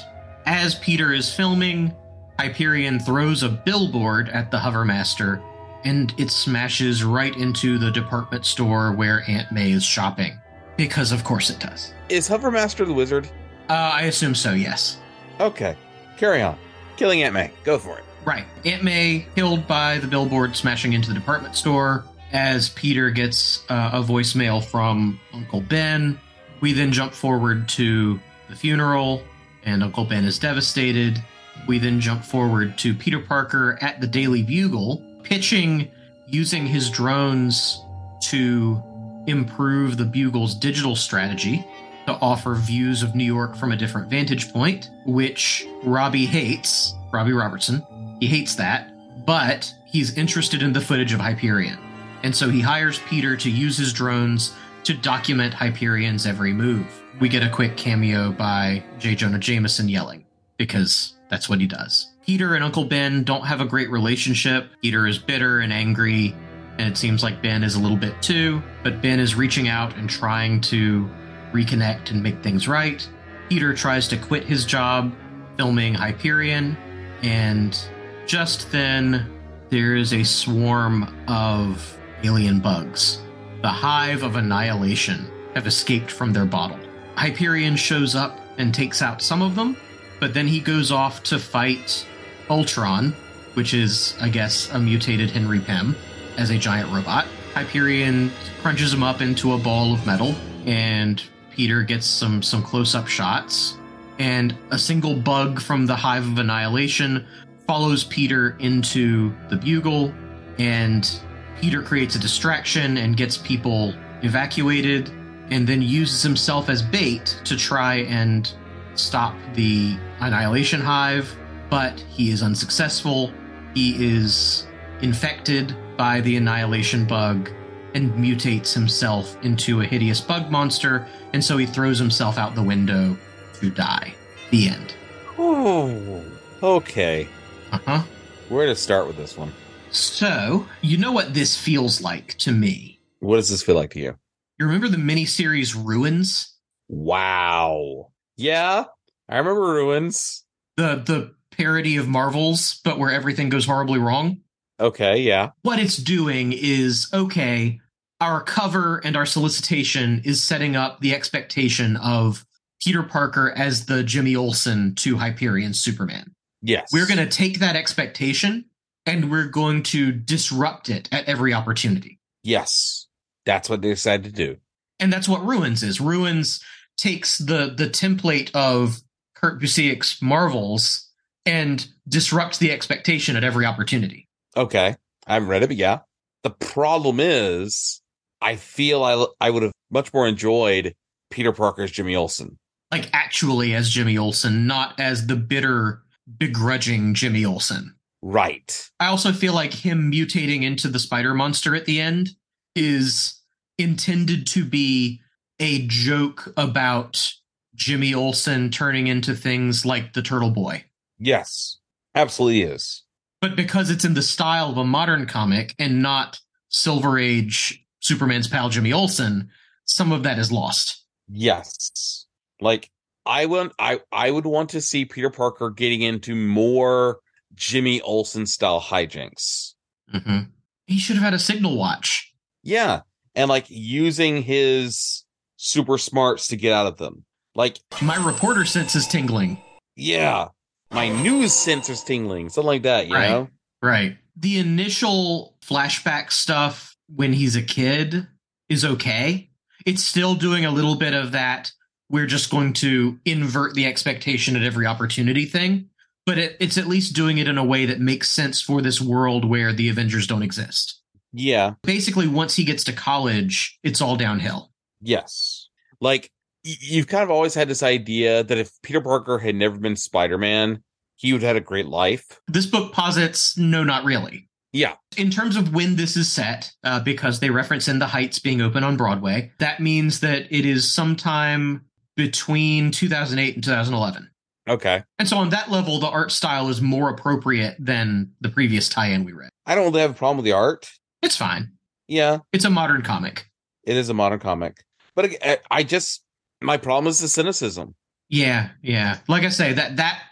as Peter is filming, Hyperion throws a billboard at the Hovermaster and it smashes right into the department store where Aunt May is shopping. Because, of course, it does. Is Hovermaster the wizard? Uh, I assume so, yes. Okay. Carry on. Killing Aunt May. Go for it. Right. Aunt May killed by the billboard smashing into the department store. As Peter gets uh, a voicemail from Uncle Ben, we then jump forward to the funeral, and Uncle Ben is devastated. We then jump forward to Peter Parker at the Daily Bugle, pitching using his drones to improve the Bugle's digital strategy to offer views of New York from a different vantage point, which Robbie hates. Robbie Robertson. He hates that, but he's interested in the footage of Hyperion. And so he hires Peter to use his drones to document Hyperion's every move. We get a quick cameo by J. Jonah Jameson yelling, because that's what he does. Peter and Uncle Ben don't have a great relationship. Peter is bitter and angry, and it seems like Ben is a little bit too, but Ben is reaching out and trying to reconnect and make things right. Peter tries to quit his job filming Hyperion, and just then there is a swarm of alien bugs. The hive of annihilation have escaped from their bottle. Hyperion shows up and takes out some of them, but then he goes off to fight Ultron, which is, I guess, a mutated Henry Pym as a giant robot. Hyperion crunches him up into a ball of metal, and Peter gets some some close-up shots. And a single bug from the Hive of Annihilation follows Peter into the Bugle, and Peter creates a distraction and gets people evacuated, and then uses himself as bait to try and stop the Annihilation Hive, but he is unsuccessful. He is infected by the Annihilation bug and mutates himself into a hideous bug monster, and so he throws himself out the window to die. The end. Oh, okay. Uh huh. Where to start with this one? So, you know what this feels like to me. What does this feel like to you? You remember the miniseries Ruins? Wow. Yeah, I remember Ruins. The the parody of Marvels, but where everything goes horribly wrong? Okay, yeah. What it's doing is okay, our cover and our solicitation is setting up the expectation of Peter Parker as the Jimmy Olsen to Hyperion Superman. Yes. We're going to take that expectation and we're going to disrupt it at every opportunity. Yes. That's what they decided to do. And that's what Ruins is. Ruins takes the the template of Kurt Busiek's Marvels and disrupts the expectation at every opportunity. Okay. I haven't read it, but yeah. The problem is, I feel I, I would have much more enjoyed Peter Parker's Jimmy Olsen. Like actually as Jimmy Olsen, not as the bitter, begrudging Jimmy Olsen. Right. I also feel like him mutating into the spider monster at the end is intended to be a joke about Jimmy Olsen turning into things like the Turtle Boy. Yes, absolutely is. But because it's in the style of a modern comic and not Silver Age Superman's pal Jimmy Olsen, some of that is lost. Yes. Like I want I I would want to see Peter Parker getting into more Jimmy Olsen style hijinks. Mm-hmm. He should have had a signal watch. Yeah. And like using his super smarts to get out of them. Like my reporter sense is tingling. Yeah. My news sense is tingling. Something like that, you right. know? Right. The initial flashback stuff when he's a kid is okay. It's still doing a little bit of that. We're just going to invert the expectation at every opportunity thing. But it, it's at least doing it in a way that makes sense for this world where the Avengers don't exist. Yeah. Basically, once he gets to college, it's all downhill. Yes. Like you've kind of always had this idea that if Peter Parker had never been Spider Man, he would have had a great life. This book posits no, not really. Yeah. In terms of when this is set, uh, because they reference In the Heights being open on Broadway, that means that it is sometime between 2008 and 2011. Okay. And so on that level, the art style is more appropriate than the previous tie in we read. I don't really have a problem with the art. It's fine. Yeah. It's a modern comic. It is a modern comic. But I just, my problem is the cynicism. Yeah, yeah. Like I say, that that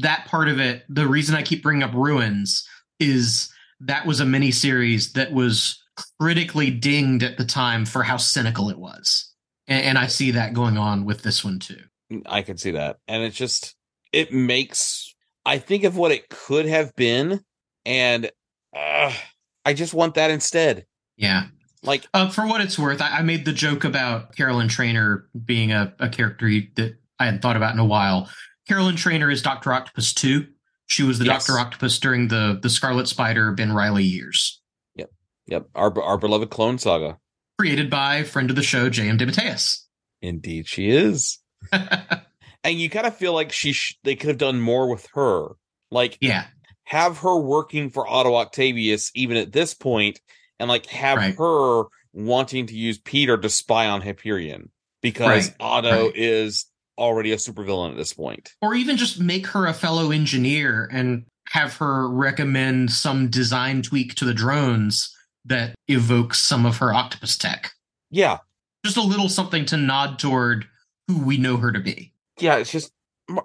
that part of it, the reason I keep bringing up Ruins is that was a mini series that was critically dinged at the time for how cynical it was, and, and I see that going on with this one too. I can see that, and it's just it makes I think of what it could have been, and uh, I just want that instead. Yeah. Like, uh, for what it's worth, I, I, made the joke about Carolyn Trainer being a, a character that I hadn't thought about in a while. Carolyn Trainer is Doctor Octopus two. She was the yes. Doctor Octopus during the the Scarlet Spider Ben Riley years. Yep, yep. Our our beloved Clone Saga, created by friend of the show J.M. DeMatteis. Indeed, she is. (laughs) and you kind of feel like she sh- they could have done more with her. Like, yeah, have her working for Otto Octavius even at this point, and like have right. her wanting to use Peter to spy on Hyperion because right. Otto right. is already a supervillain at this point. Or even just make her a fellow engineer and have her recommend some design tweak to the drones that evokes some of her octopus tech. Yeah. Just a little something to nod toward who we know her to be. Yeah, it's just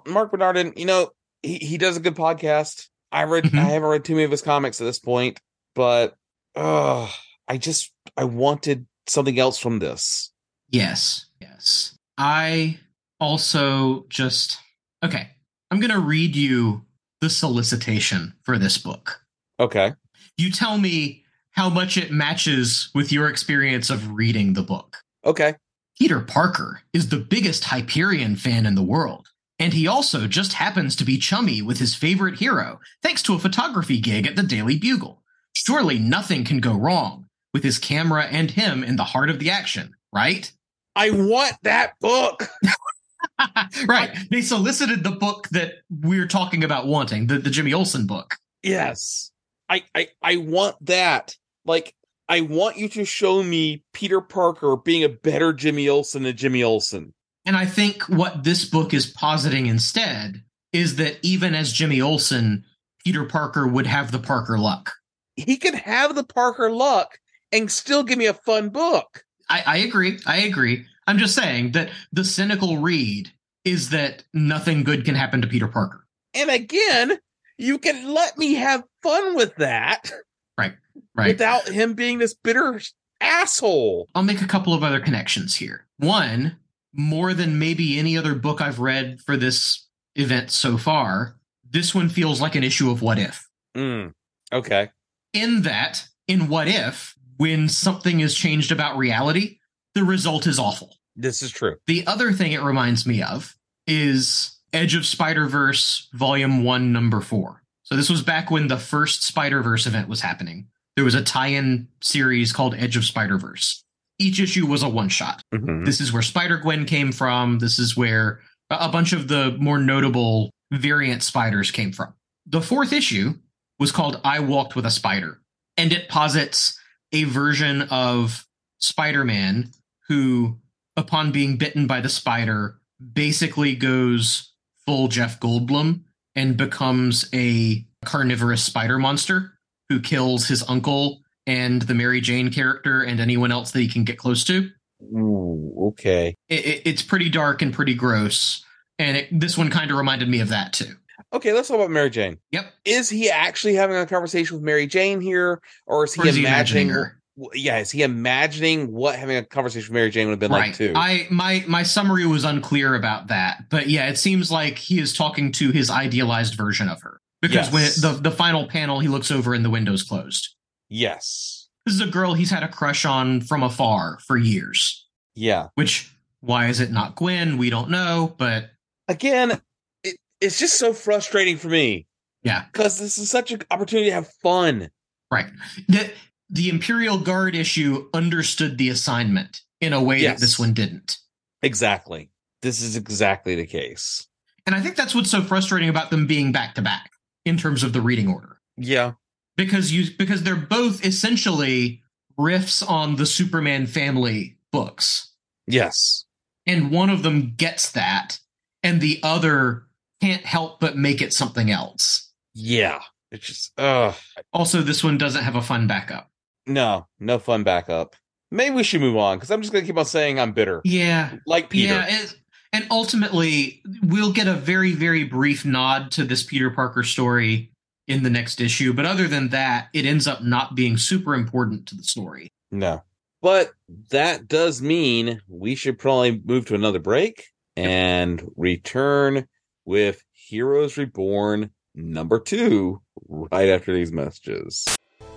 Marc Bernardin, you know, he, he does a good podcast. I read mm-hmm. I haven't read too many of his comics at this point, but uh I just I wanted something else from this. Yes. Yes. I also just okay i'm going to read you the solicitation for this book. Okay. You tell me how much it matches with your experience of reading the book. Okay. Peter parker is the biggest hyperion fan in the world and he also just happens to be chummy with his favorite hero thanks to a photography gig at the daily bugle. Surely nothing can go wrong with his camera and him in the heart of the action right? I want that book (laughs) (laughs) right. They solicited the book that we're talking about wanting, the, the Jimmy Olsen book. Yes. I, I I want that. Like I want you to show me Peter Parker being a better Jimmy Olsen than Jimmy Olsen. And I think what this book is positing instead is that even as Jimmy Olsen, Peter Parker would have the Parker luck. He could have the Parker luck and still give me a fun book. I, I agree. I agree. I'm just saying that the cynical read is that nothing good can happen to Peter Parker. And again, you can let me have fun with that. Right. Right. Without him being this bitter asshole. I'll make a couple of other connections here. One, more than maybe any other book I've read for this event so far, this one feels like an issue of What If. Mm, okay. In that, in What If, when something is changed about reality, the result is awful. This is true. The other thing it reminds me of is Edge of Spider Verse Volume 1, Number 4. So this was back when the first Spider Verse event was happening. There was a tie in series called Edge of Spider Verse. Each issue was a one shot. Mhm. This is where Spider Gwen came from. This is where a a bunch of the more notable variant spiders came from. The fourth issue was called I Walked with a Spider, and it posits a version of Spider Man who, upon being bitten by the spider, basically goes full Jeff Goldblum and becomes a carnivorous spider monster who kills his uncle and the Mary Jane character and anyone else that he can get close to. Ooh, okay. It, it- it's pretty dark and pretty gross. And it, this one kind of reminded me of that too. Okay, let's talk about Mary Jane. Yep. Is he actually having a conversation with Mary Jane here, or is he Or is he imagining? imagining her? Yeah, is he imagining what having a conversation with Mary Jane would have been like too? I my my summary was unclear about that, but yeah, it seems like he is talking to his idealized version of her because when Yes. the the final panel, he looks over and the window's closed. yes. This is a girl he's had a crush on from afar for years. Yeah. Which why is it not Gwen? We don't know, but Again, it, it's just so frustrating for me yeah, because this is such an opportunity to have fun. right. The the Imperial Guard issue understood the assignment in a way Yes. that this one didn't. Exactly. This is exactly the case. And I think that's what's so frustrating about them being back to back in terms of the reading order. Yeah. because you because they're both essentially riffs on the Superman family books, Yes. and one of them gets that, and the other can't help but make it something else. Yeah. It's just, uh, Also, this one doesn't have a fun backup. No, no fun backup. Maybe we should move on because I'm just going to keep on saying I'm bitter. Yeah, Like Peter. yeah, and, and ultimately, we'll get a very very brief nod to this Peter Parker story in the next issue, but other than that, it ends up not being super important to the story. No. But that does mean we should probably move to another break and return with Heroes Reborn number two right after these messages.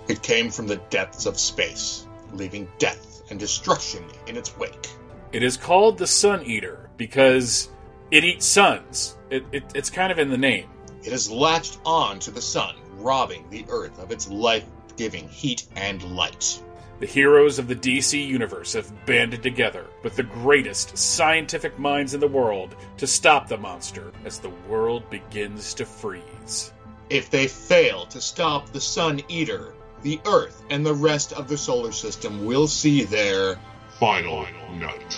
It came from the depths of space, leaving death and destruction in its wake. It is called the Sun Eater because it eats suns. It, it, it's kind of in the name. It has latched on to the sun, robbing the earth of its life giving heat and light. The heroes of the DC universe have banded together with the greatest scientific minds in the world to stop the monster as the world begins to freeze. If they fail to stop the Sun Eater, the Earth and the rest of the solar system will see their Final night.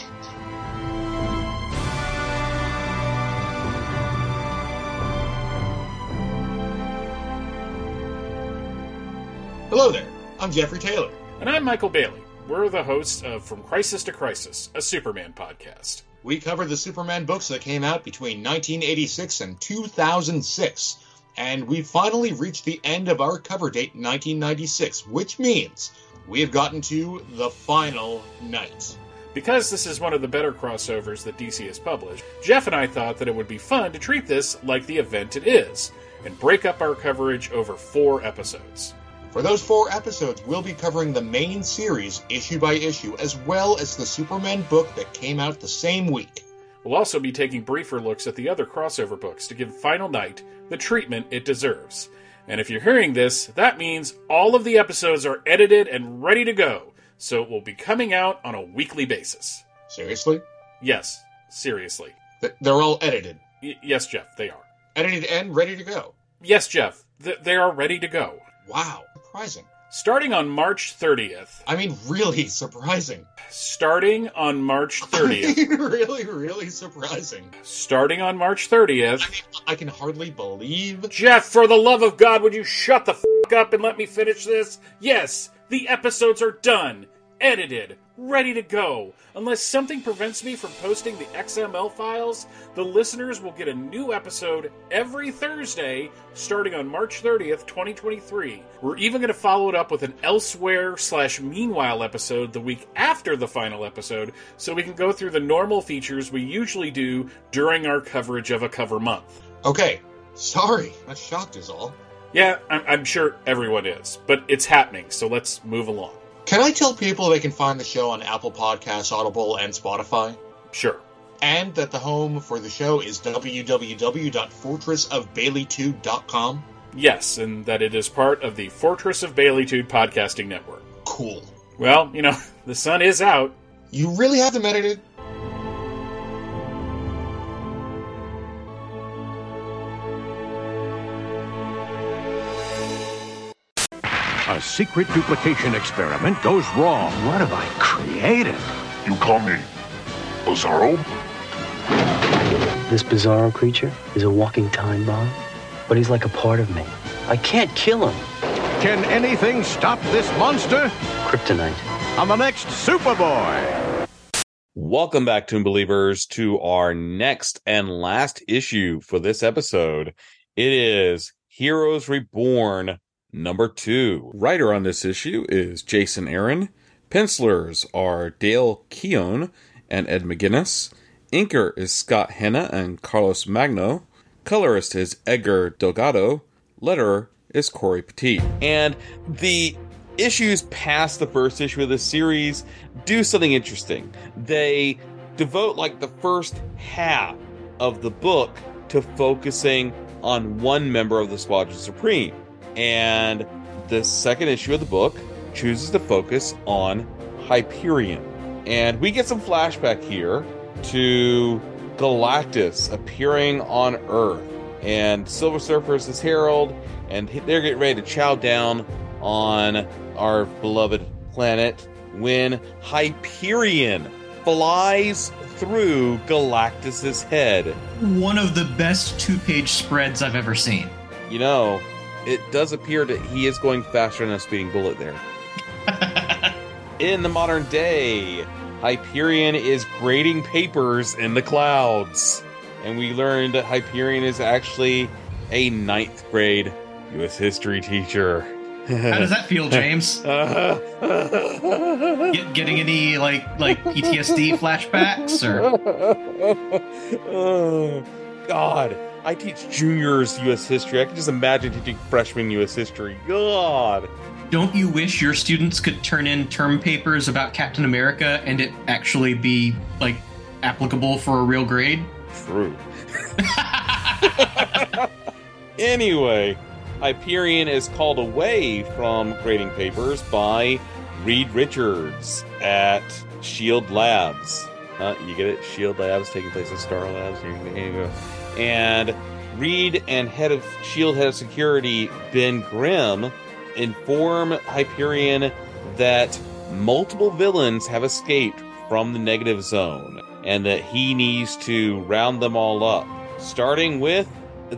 Hello there, I'm Jeffrey Taylor. And I'm Michael Bailey. We're the hosts of From Crisis to Crisis, a Superman podcast. We cover the Superman books that came out between 1986 and 2006, and we finally reached the end of our cover date in 1996, which means we have gotten to the final night. Because this is one of the better crossovers that DC has published, Jeff and I thought that it would be fun to treat this like the event it is, and break up our coverage over four episodes. For those four episodes, we'll be covering the main series issue by issue, as well as the Superman book that came out the same week. We'll also be taking briefer looks at the other crossover books to give Final Night the treatment it deserves. And if you're hearing this, that means all of the episodes are edited and ready to go, so it will be coming out on a weekly basis. Seriously? Yes, seriously. Th- They're all edited. Y- yes, Jeff, they are. Edited and ready to go. Yes, Jeff, th- they are ready to go. Wow, surprising. Starting on March 30th. I mean, really (laughs) surprising. Starting on March (laughs) 30th. really, really surprising. Starting on March 30th. I can hardly believe. Jeff, for the love of God, would you shut the f up and let me finish this? Yes, the episodes are done, edited, ready to go. Unless something prevents me from posting the XML files, the listeners will get a new episode every Thursday starting on March 30th, 2023. We're even going to follow it up with an elsewhere slash meanwhile episode the week after the final episode so we can go through the normal features we usually do during our coverage of a cover month. Okay, sorry, I'm shocked is all. Yeah, I'm, I'm sure everyone is, but it's happening, so let's move along. Can I tell people they can find the show on Apple Podcasts, Audible, and Spotify? Sure. And that the home for the show is www.fortressofbaileytude.com? Yes, and that it is part of the Fortress of Baileytude podcasting network. Cool. Well, you know, (laughs) the sun is out. You really have them edited? Secret duplication experiment goes wrong. What have I created? You call me Bizarro? This bizarro creature is a walking time bomb, but he's like a part of me. I can't kill him. Can anything stop this monster? Kryptonite. On the next Superboy. Welcome back, Tomb Believers, to our next and last issue for this episode. It is Heroes Reborn number two. Writer on this issue is Jason Aaron. Pencilers are Dale Keown and Ed McGuinness. Inker is Scott Hanna and Carlos Magno. Colorist is Edgar Delgado. Letterer is Cory Petit. And the issues past the first issue of the series do something interesting. They devote like the first half of the book to focusing on one member of the Squadron Supreme. And the second issue of the book chooses to focus on Hyperion. And we get some flashback here to Galactus appearing on Earth. And Silver Surfer is his herald, and they're getting ready to chow down on our beloved planet when Hyperion flies through Galactus's head. One of the best two page spreads I've ever seen. You know, it does appear that he is going faster than a speeding bullet there. (laughs) in the modern day, Hyperion is grading papers in the clouds. And we learned that Hyperion is actually a ninth grade U.S. history teacher. How does that feel, James? (laughs) Get, getting any like like PTSD flashbacks or? oh, (laughs) God, I teach juniors U.S. history. I can just imagine teaching freshmen U.S. history. God. Don't you wish your students could turn in term papers about Captain America and it actually be like applicable for a real grade? True. (laughs) anyway, Hyperion is called away from grading papers by Reed Richards at Shield Labs. Uh, you get it? Shield Labs taking place at Star Labs. Here you go. And Reed and head of Shield head of security Ben Grimm inform Hyperion that multiple villains have escaped from the negative zone and that he needs to round them all up, starting with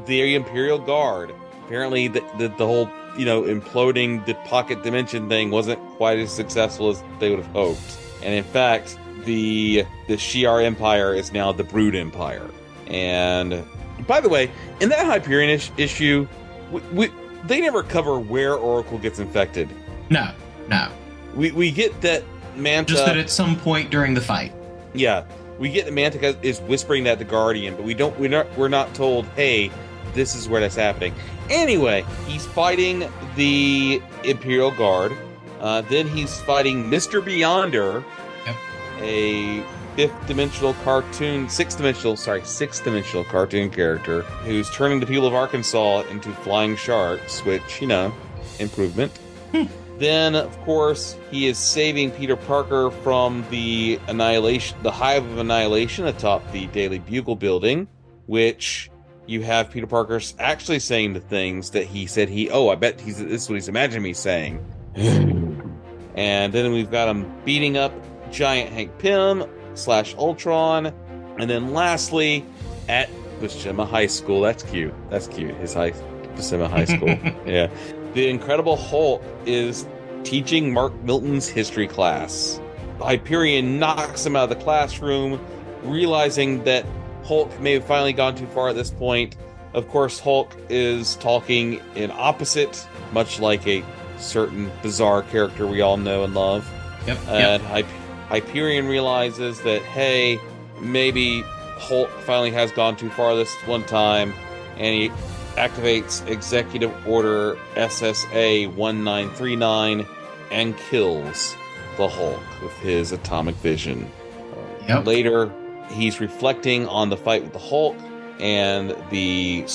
the Imperial Guard. Apparently, the, the, the whole you know imploding the pocket dimension thing wasn't quite as successful as they would have hoped, and in fact, the the Shi'ar Empire is now the Brood Empire. And by the way, in that Hyperion ish- issue, we, we they never cover where Oracle gets infected. No, no. We we get that Manta. Just that at some point during the fight. Yeah, we get that Manta is whispering that the Guardian, but we don't. We're not. We're not told. Hey, this is where that's happening. Anyway, he's fighting the Imperial Guard. Uh, then he's fighting Mister Beyonder, yep. a fifth dimensional cartoon, sixth dimensional, sorry, sixth dimensional cartoon character who's turning the people of Arkansas into flying sharks, which, you know, improvement. Hmm. then, of course, he is saving Peter Parker from the annihilation, the hive of annihilation atop the Daily Bugle building, which you have Peter Parker actually saying the things that he said he, oh, I bet he's, this is what he's imagining me saying. (sighs) and then we've got him beating up giant Hank Pym, slash Ultron, and then lastly at Buscema High School. That's cute. That's cute. His high Buscema High School. (laughs) yeah, the Incredible Hulk is teaching Mark Milton's history class, Hyperion knocks him out of the classroom, realizing that Hulk may have finally gone too far at this point. Of course, Hulk is talking in opposite, much like a certain bizarre character we all know and love. Yep. And Hyp- Hyperion realizes that, hey, maybe Hulk finally has gone too far this one time, and he activates Executive Order SSA 1939 and kills the Hulk with his atomic vision. Yep. Later, he's reflecting on the fight with the Hulk and the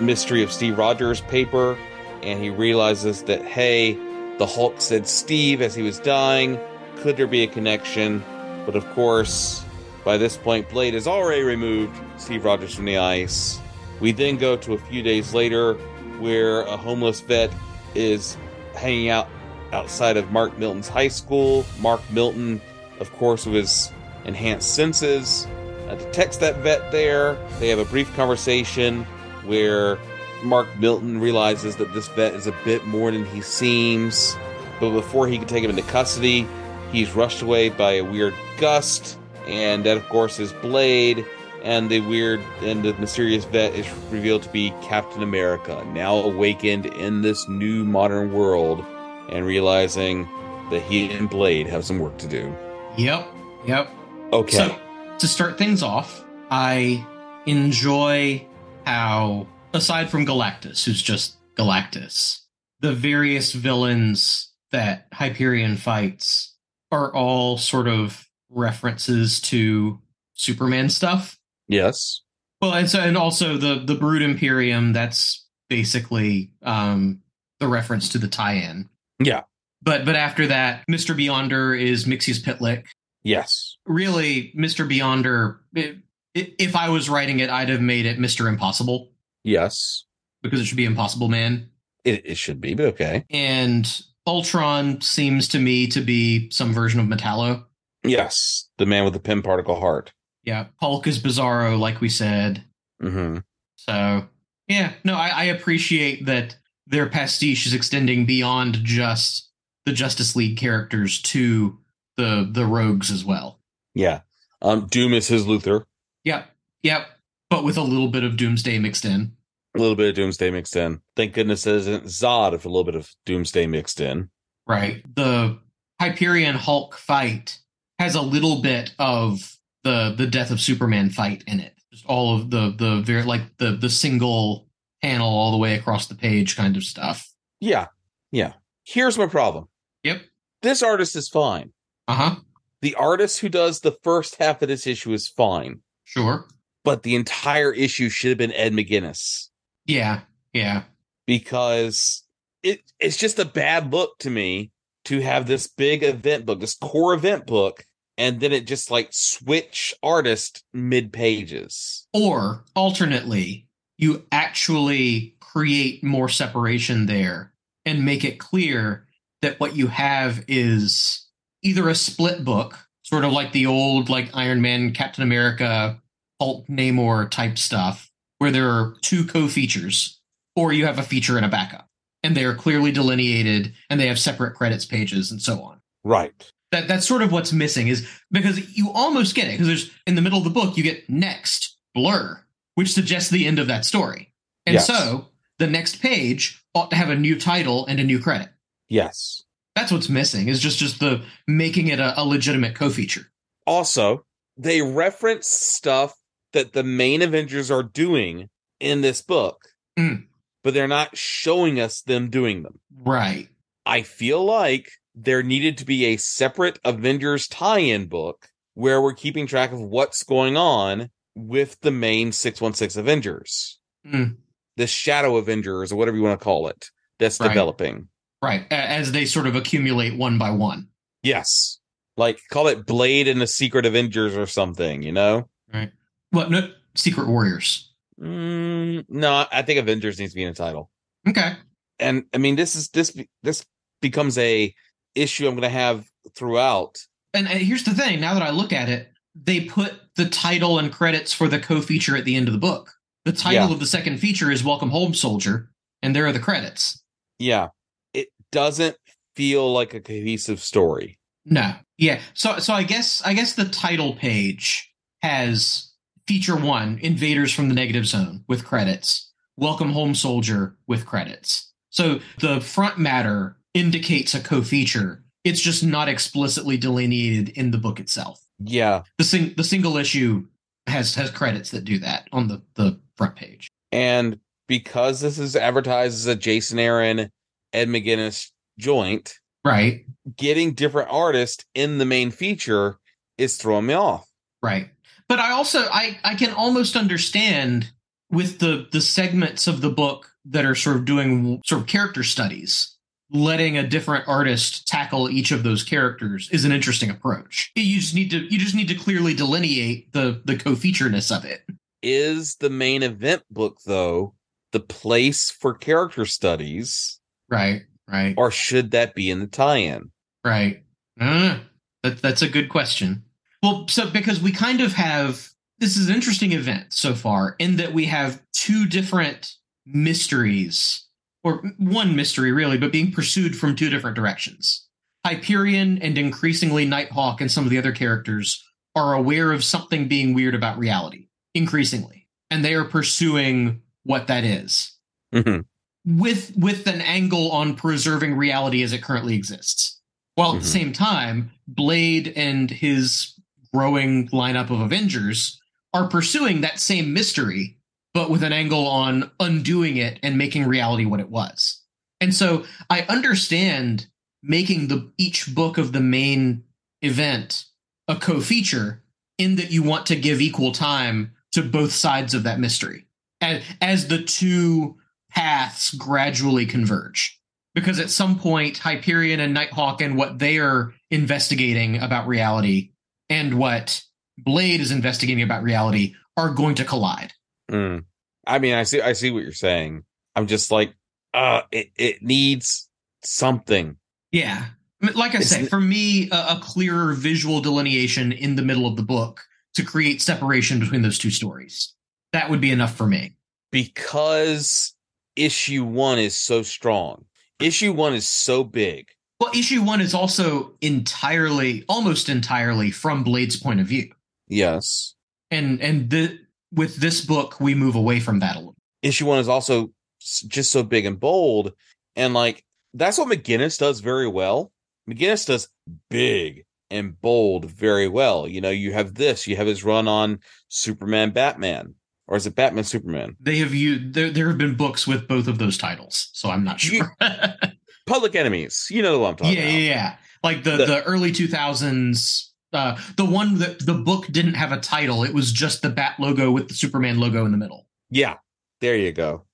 mystery of Steve Rogers' paper, and he realizes that, hey, the Hulk said Steve as he was dying. Could there be a connection? But of course, by this point, Blade has already removed Steve Rogers from the ice. We then go to a few days later where a homeless vet is hanging out outside of Mark Milton's high school. Mark Milton, of course, with his enhanced senses, uh, detects that vet there. They have a brief conversation where Mark Milton realizes that this vet is a bit more than he seems. But before he can take him into custody, he's rushed away by a weird gust. And that, of course, is Blade. And the weird and the mysterious vet is revealed to be Captain America, now awakened in this new modern world and realizing that he and Blade have some work to do. Yep. Yep. Okay. So, to start things off, I enjoy how, aside from Galactus, who's just Galactus, the various villains that Hyperion fights are all sort of references to Superman stuff. yes. Well, and so and also the the Brood Imperium. That's basically um, the reference to the tie-in. Yeah. But but after that, Mister Beyonder is Mxyzptlk. Yes. Really, Mister Beyonder. i- i- If I was writing it, I'd have made it Mister Impossible Yes. because it should be Impossible Man. It, it should be, but okay. And Ultron seems to me to be some version of Metallo. Yes. The man with the Pym particle heart. Yeah, Hulk is Bizarro, like we said. Mm-hmm. So yeah, no, I, I appreciate that their pastiche is extending beyond just the Justice League characters to the the rogues as well. Yeah. Um, Doom is his Luthor. Yep, yep, but with a little bit of Doomsday mixed in. A little bit of Doomsday mixed in. Thank goodness it isn't Zod if a little bit of Doomsday mixed in. Right. The Hyperion Hulk fight has a little bit of the the Death of Superman fight in it. Just all of the the very like the the single panel all the way across the page kind of stuff. Yeah. Yeah. Here's my problem. Yep. This artist is fine. Uh huh. The artist who does the first half of this issue is fine. Sure. But the entire issue should have been Ed McGuinness Yeah. Yeah. because it it's just a bad look to me to have this big event book, this core event book, and then it just like switch artist mid pages. Or alternately, you actually create more separation there and make it clear that what you have is either a split book, sort of like the old like Iron Man, Captain America, Hulk, Namor type stuff, where there are two co-features, or you have a feature and a backup. And they are clearly delineated and they have separate credits pages and so on Right. that that's sort of what's missing is because you almost get it because there's in the middle of the book you get next blur which suggests the end of that story and Yes. so the next page ought to have a new title and a new credit Yes. that's what's missing is just just the making it a, a legitimate co-feature Also, they reference stuff that the main Avengers are doing in this book, Mm. but they're not showing us them doing them. right I feel like there needed to be a separate Avengers tie-in book where we're keeping track of what's going on with the main 616 Avengers. Mm. The Shadow Avengers or whatever you want to call it that's Right. developing. right as they sort of accumulate one by one Yes. Like call it Blade and the Secret Avengers or something, you know? right what no secret warriors Mm, no, I think Avengers needs to be in the title. okay And I mean this is this this becomes a issue I'm going to have throughout. and, and here's the thing now that i look at it they put the title and credits for the co-feature at the end of the book the title Yeah. of the second feature is welcome home soldier and there are the credits Yeah. It doesn't feel like a cohesive story. no Yeah. So so I guess I guess the title page has feature one, Invaders from the Negative Zone with credits. Welcome Home Soldier with credits. So the front matter indicates a co-feature. It's just not explicitly delineated in the book itself. Yeah. The sing- the single issue has has credits that do that on the the front page. And because this is advertised as a Jason Aaron, Ed McGuinness joint, Right. getting different artists in the main feature is throwing me off. Right. But I also I I can almost understand with the the segments of the book that are sort of doing sort of character studies, letting a different artist tackle each of those characters is an interesting approach. You just need to you just need to clearly delineate the the co-featureness of it. Is the main event book, though, the place for character studies? Right. Right. Or should that be in the tie in? Right. Know. That, that's a good question. Well, so because we kind of have this is an interesting event so far in that we have two different mysteries, or one mystery really, but being pursued from two different directions. Hyperion and increasingly Nighthawk and some of the other characters are aware of something being weird about reality, increasingly, and they are pursuing what that is Mhm. with with an angle on preserving reality as it currently exists. While at the Mhm. same time, Blade and his growing lineup of Avengers are pursuing that same mystery, but with an angle on undoing it and making reality what it was. And so I understand making the each book of the main event a co-feature in that you want to give equal time to both sides of that mystery as, as the two paths gradually converge. Because at some point, Hyperion and Nighthawk and what they are investigating about reality and what Blade is investigating about reality are going to collide. Mm. I mean, I see, I see what you're saying. I'm just like, uh, it, it needs something. Yeah. Like I It's say, for me, a, a clearer visual delineation in the middle of the book to create separation between those two stories. That would be enough for me. because issue one is so strong. Issue one is so big. Well, issue one is also entirely, almost entirely from Blade's point of view. Yes. And and the with this book, we move away from that a little. Issue one is also just so big and bold. And like, that's what McGuinness does very well. McGuinness does big and bold very well. You know, you have this, you have his run on Superman, Batman, or is it Batman, Superman? They have you there. There have been books with both of those titles, so I'm not sure. (laughs) Public Enemies. You know what I'm yeah, talking yeah, about. yeah. Like the The- the early 2000s. Uh, the one that the book didn't have a title; it was just the Bat logo with the Superman logo in the middle. Yeah, there you go.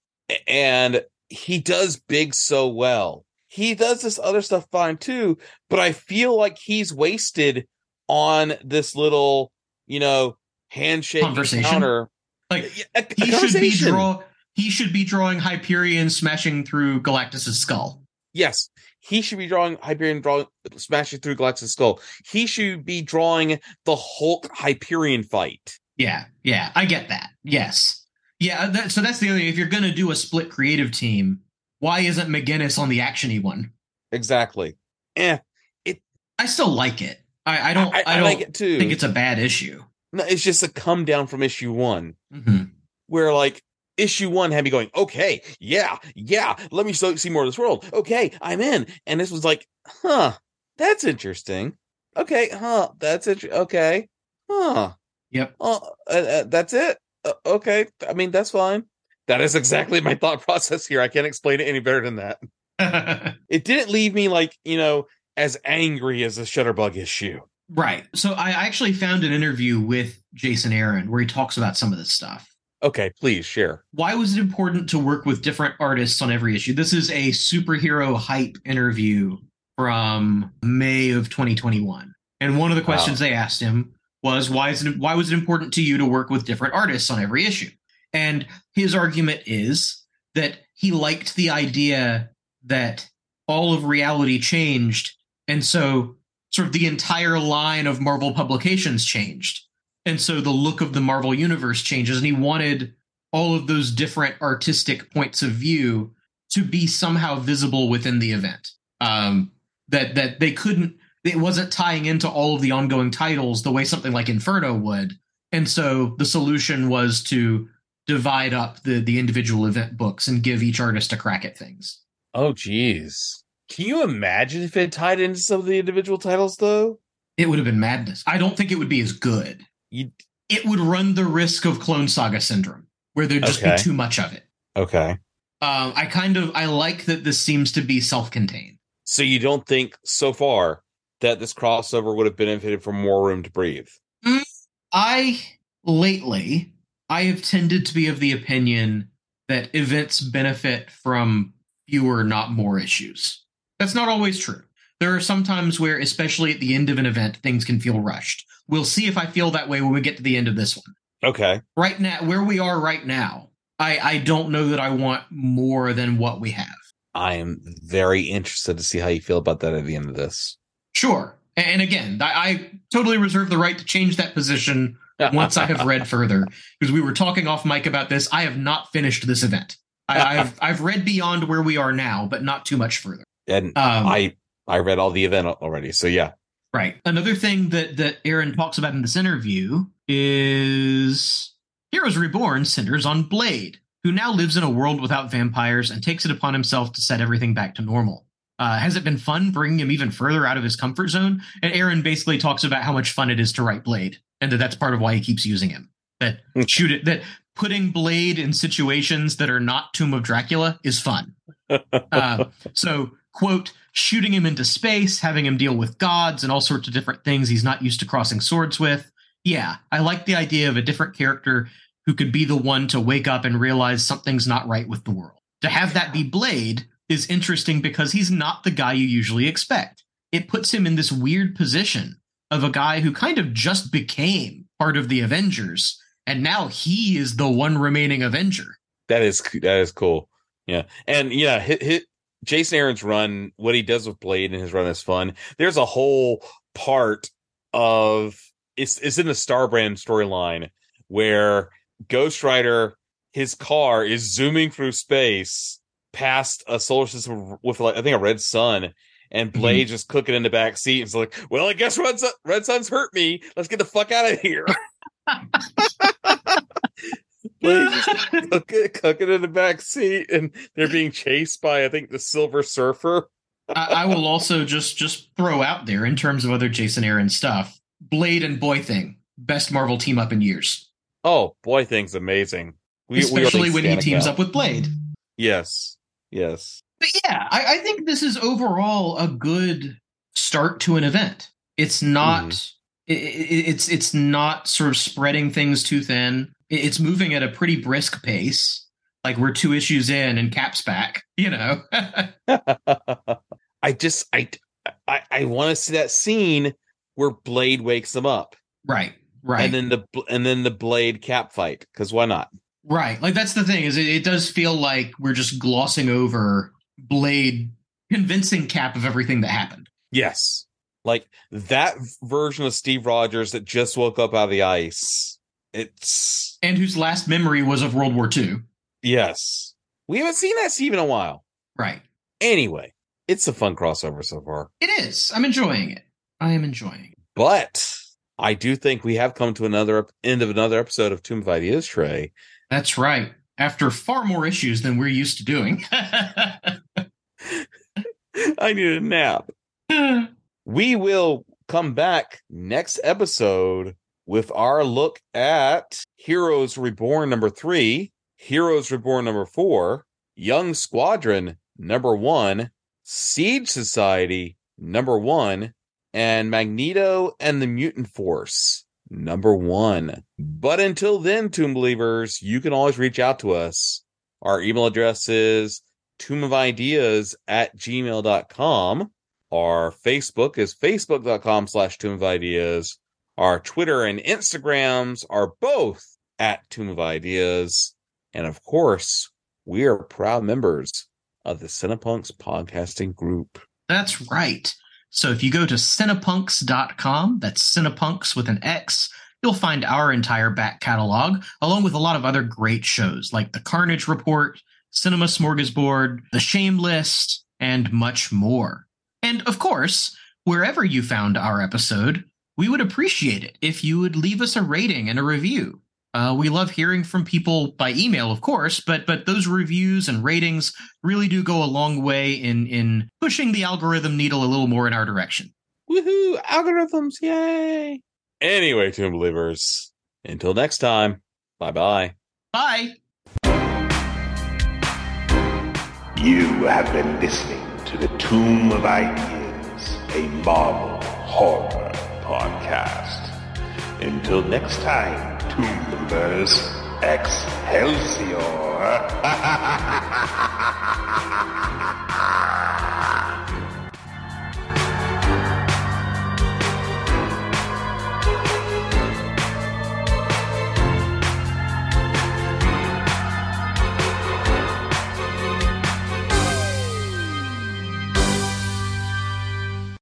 And he does big so well. He does this other stuff fine too, but I feel like he's wasted on this little, you know, handshake Conversation? encounter. Like a, a he should be draw. He should be drawing Hyperion smashing through Galactus's skull. Yes, he should be drawing Hyperion, drawing smashing through Galactus' skull. He should be drawing the Hulk Hyperion fight. Yeah, yeah, I get that. Yes, yeah. That, so that's the other. If you're going to do a split creative team, why isn't McGuinness on the actiony one? Exactly. Eh, it. I still like it. I, I don't. I- I, I don't like it too. Think it's a bad issue. No, it's just a come down from issue one. Mhm. where like issue one had me going, okay, yeah, yeah, let me so, see more of this world. Okay, I'm in. And this was like, huh, that's interesting. Okay, huh, that's it. Okay, huh. Yep. Oh, uh, uh, that's it. Uh, okay, I mean that's fine. That is exactly my thought process here. I can't explain it any better than that. (laughs) It didn't leave me like you know as angry as the Shutterbug issue. Right. So I actually found an interview with Jason Aaron where he talks about some of this stuff. Okay, please share. Why was it important to work with different artists on every issue? This is a superhero hype interview from May of 2021. And one of the questions they asked him was why is it why was it important to you to work with different artists on every issue? And his argument is that he liked the idea that all of reality changed and so sort of the entire line of Marvel publications changed. And so the look of the Marvel universe changes, and he wanted all of those different artistic points of view to be somehow visible within the event. Um, that that they couldn't it wasn't tying into all of the ongoing titles the way something like Inferno would. And so the solution was to divide up the the individual event books and give each artist a crack at things. Oh, geez. Can you imagine if it tied into some of the individual titles, though? It would have been madness. I don't think it would be as good. You, It would run the risk of Clone Saga syndrome, where there'd just Okay. be too much of it. okay. Um, I kind of I like that this seems to be self-contained. So you don't think so far that this crossover would have benefited from more room to breathe? I lately I have tended to be of the opinion that events benefit from fewer, not more issues. That's not always true. There are some times where, especially at the end of an event, things can feel rushed. We'll see if I feel that way when we get to the end of this one. Okay. Right now, where we are right now, I, I don't know that I want more than what we have. I am very interested to see how you feel about that at the end of this. Sure. And again, I, I totally reserve the right to change that position (laughs) once I have read further. Because we were talking off mic about this. I have not finished this event. I, I've (laughs) I've read beyond where we are now, but not too much further. And Um, I I read all the event already, so yeah. Right. Another thing that that Aaron talks about in this interview is Heroes Reborn centers on Blade, who now lives in a world without vampires and takes it upon himself to set everything back to normal. Uh, has it been fun bringing him even further out of his comfort zone? And Aaron basically talks about how much fun it is to write Blade, and that that's part of why he keeps using him. That shoot it, that putting Blade in situations that are not Tomb of Dracula is fun. (laughs) Uh, so, quote, shooting him into space, having him deal with gods and all sorts of different things he's not used to crossing swords with. Yeah, I like the idea of a different character who could be the one to wake up and realize something's not right with the world. To have that be Blade is interesting because he's not the guy you usually expect. It puts him in this weird position of a guy who kind of just became part of the Avengers, and now he is the one remaining Avenger. That is that is cool. Yeah, and yeah, Jason Aaron's run. What he does with Blade in his run is fun. There's a whole part of it's it's in the Starbrand storyline where Ghost Rider his car is zooming through space past a solar system with like I think a red sun. And mm-hmm. Blade just cooking in the back seat. It's like, well, I guess Red, Sun, red Sun's hurt me. Let's get the fuck out of here. (laughs) Just cooking, cooking in the back seat, and they're being chased by I think the Silver Surfer. (laughs) I, I will also just just throw out there in terms of other Jason Aaron stuff. Blade and Boy Thing, best Marvel team up in years, Oh, boy, thing's amazing. We, we especially already when he teams account. up with Blade. Yes, yes. But yeah, I, I think this is overall a good start to an event. It's not. Mm-hmm. i- i- it's it's not sort of spreading things too thin. It's moving at a pretty brisk pace. Like we're two issues in and Cap's back. You know. (laughs) I just I I, I want to see that scene where Blade wakes them up, right, right. and then the and then the Blade Cap fight. Because why not? Right. Like that's the thing is it, it does feel like we're just glossing over Blade convincing Cap of everything that happened. Yes, like that version of Steve Rogers that just woke up out of the ice. It's And whose last memory was of World War II. yes. We haven't seen that Steve in a while. Right. Anyway, it's a fun crossover so far. It is. I'm enjoying it. I am enjoying it. But I do think we have come to another end of another episode of Tomb of Ideas, Trey. That's right. After far more issues than we're used to doing. (laughs) I need a nap. (laughs) we will come back next episode with our look at Heroes Reborn number three, Heroes Reborn number four, Young Squadron number one, Siege Society number one, and Magneto and the Mutant Force number one. But until then, Tomb Believers, you can always reach out to us. Our email address is tomb of ideas at gmail.com. Our Facebook is facebook.com slash tomb of ideas. Our Twitter and Instagrams are both at tomb of ideas. And of course, we are proud members of the Cinepunx podcasting group. That's right. So if you go to cinepunx.com, that's cinepunx with an X, you'll find our entire back catalog, along with a lot of other great shows like The Carnage Report, Cinema Smorgasbord, The Shame List, and much more. And of course, wherever you found our episode, we would appreciate it if you would leave us a rating and a review. Uh, we love hearing from people by email, of course, but but those reviews and ratings really do go a long way in in pushing the algorithm needle a little more in our direction. Woohoo! Algorithms, yay! Anyway, Tomb Believers, until next time, bye bye. Bye. You have been listening to the Tomb of Ideas, a Marvel horror podcast. Until next time, Tomb Believers, Excelsior! (laughs)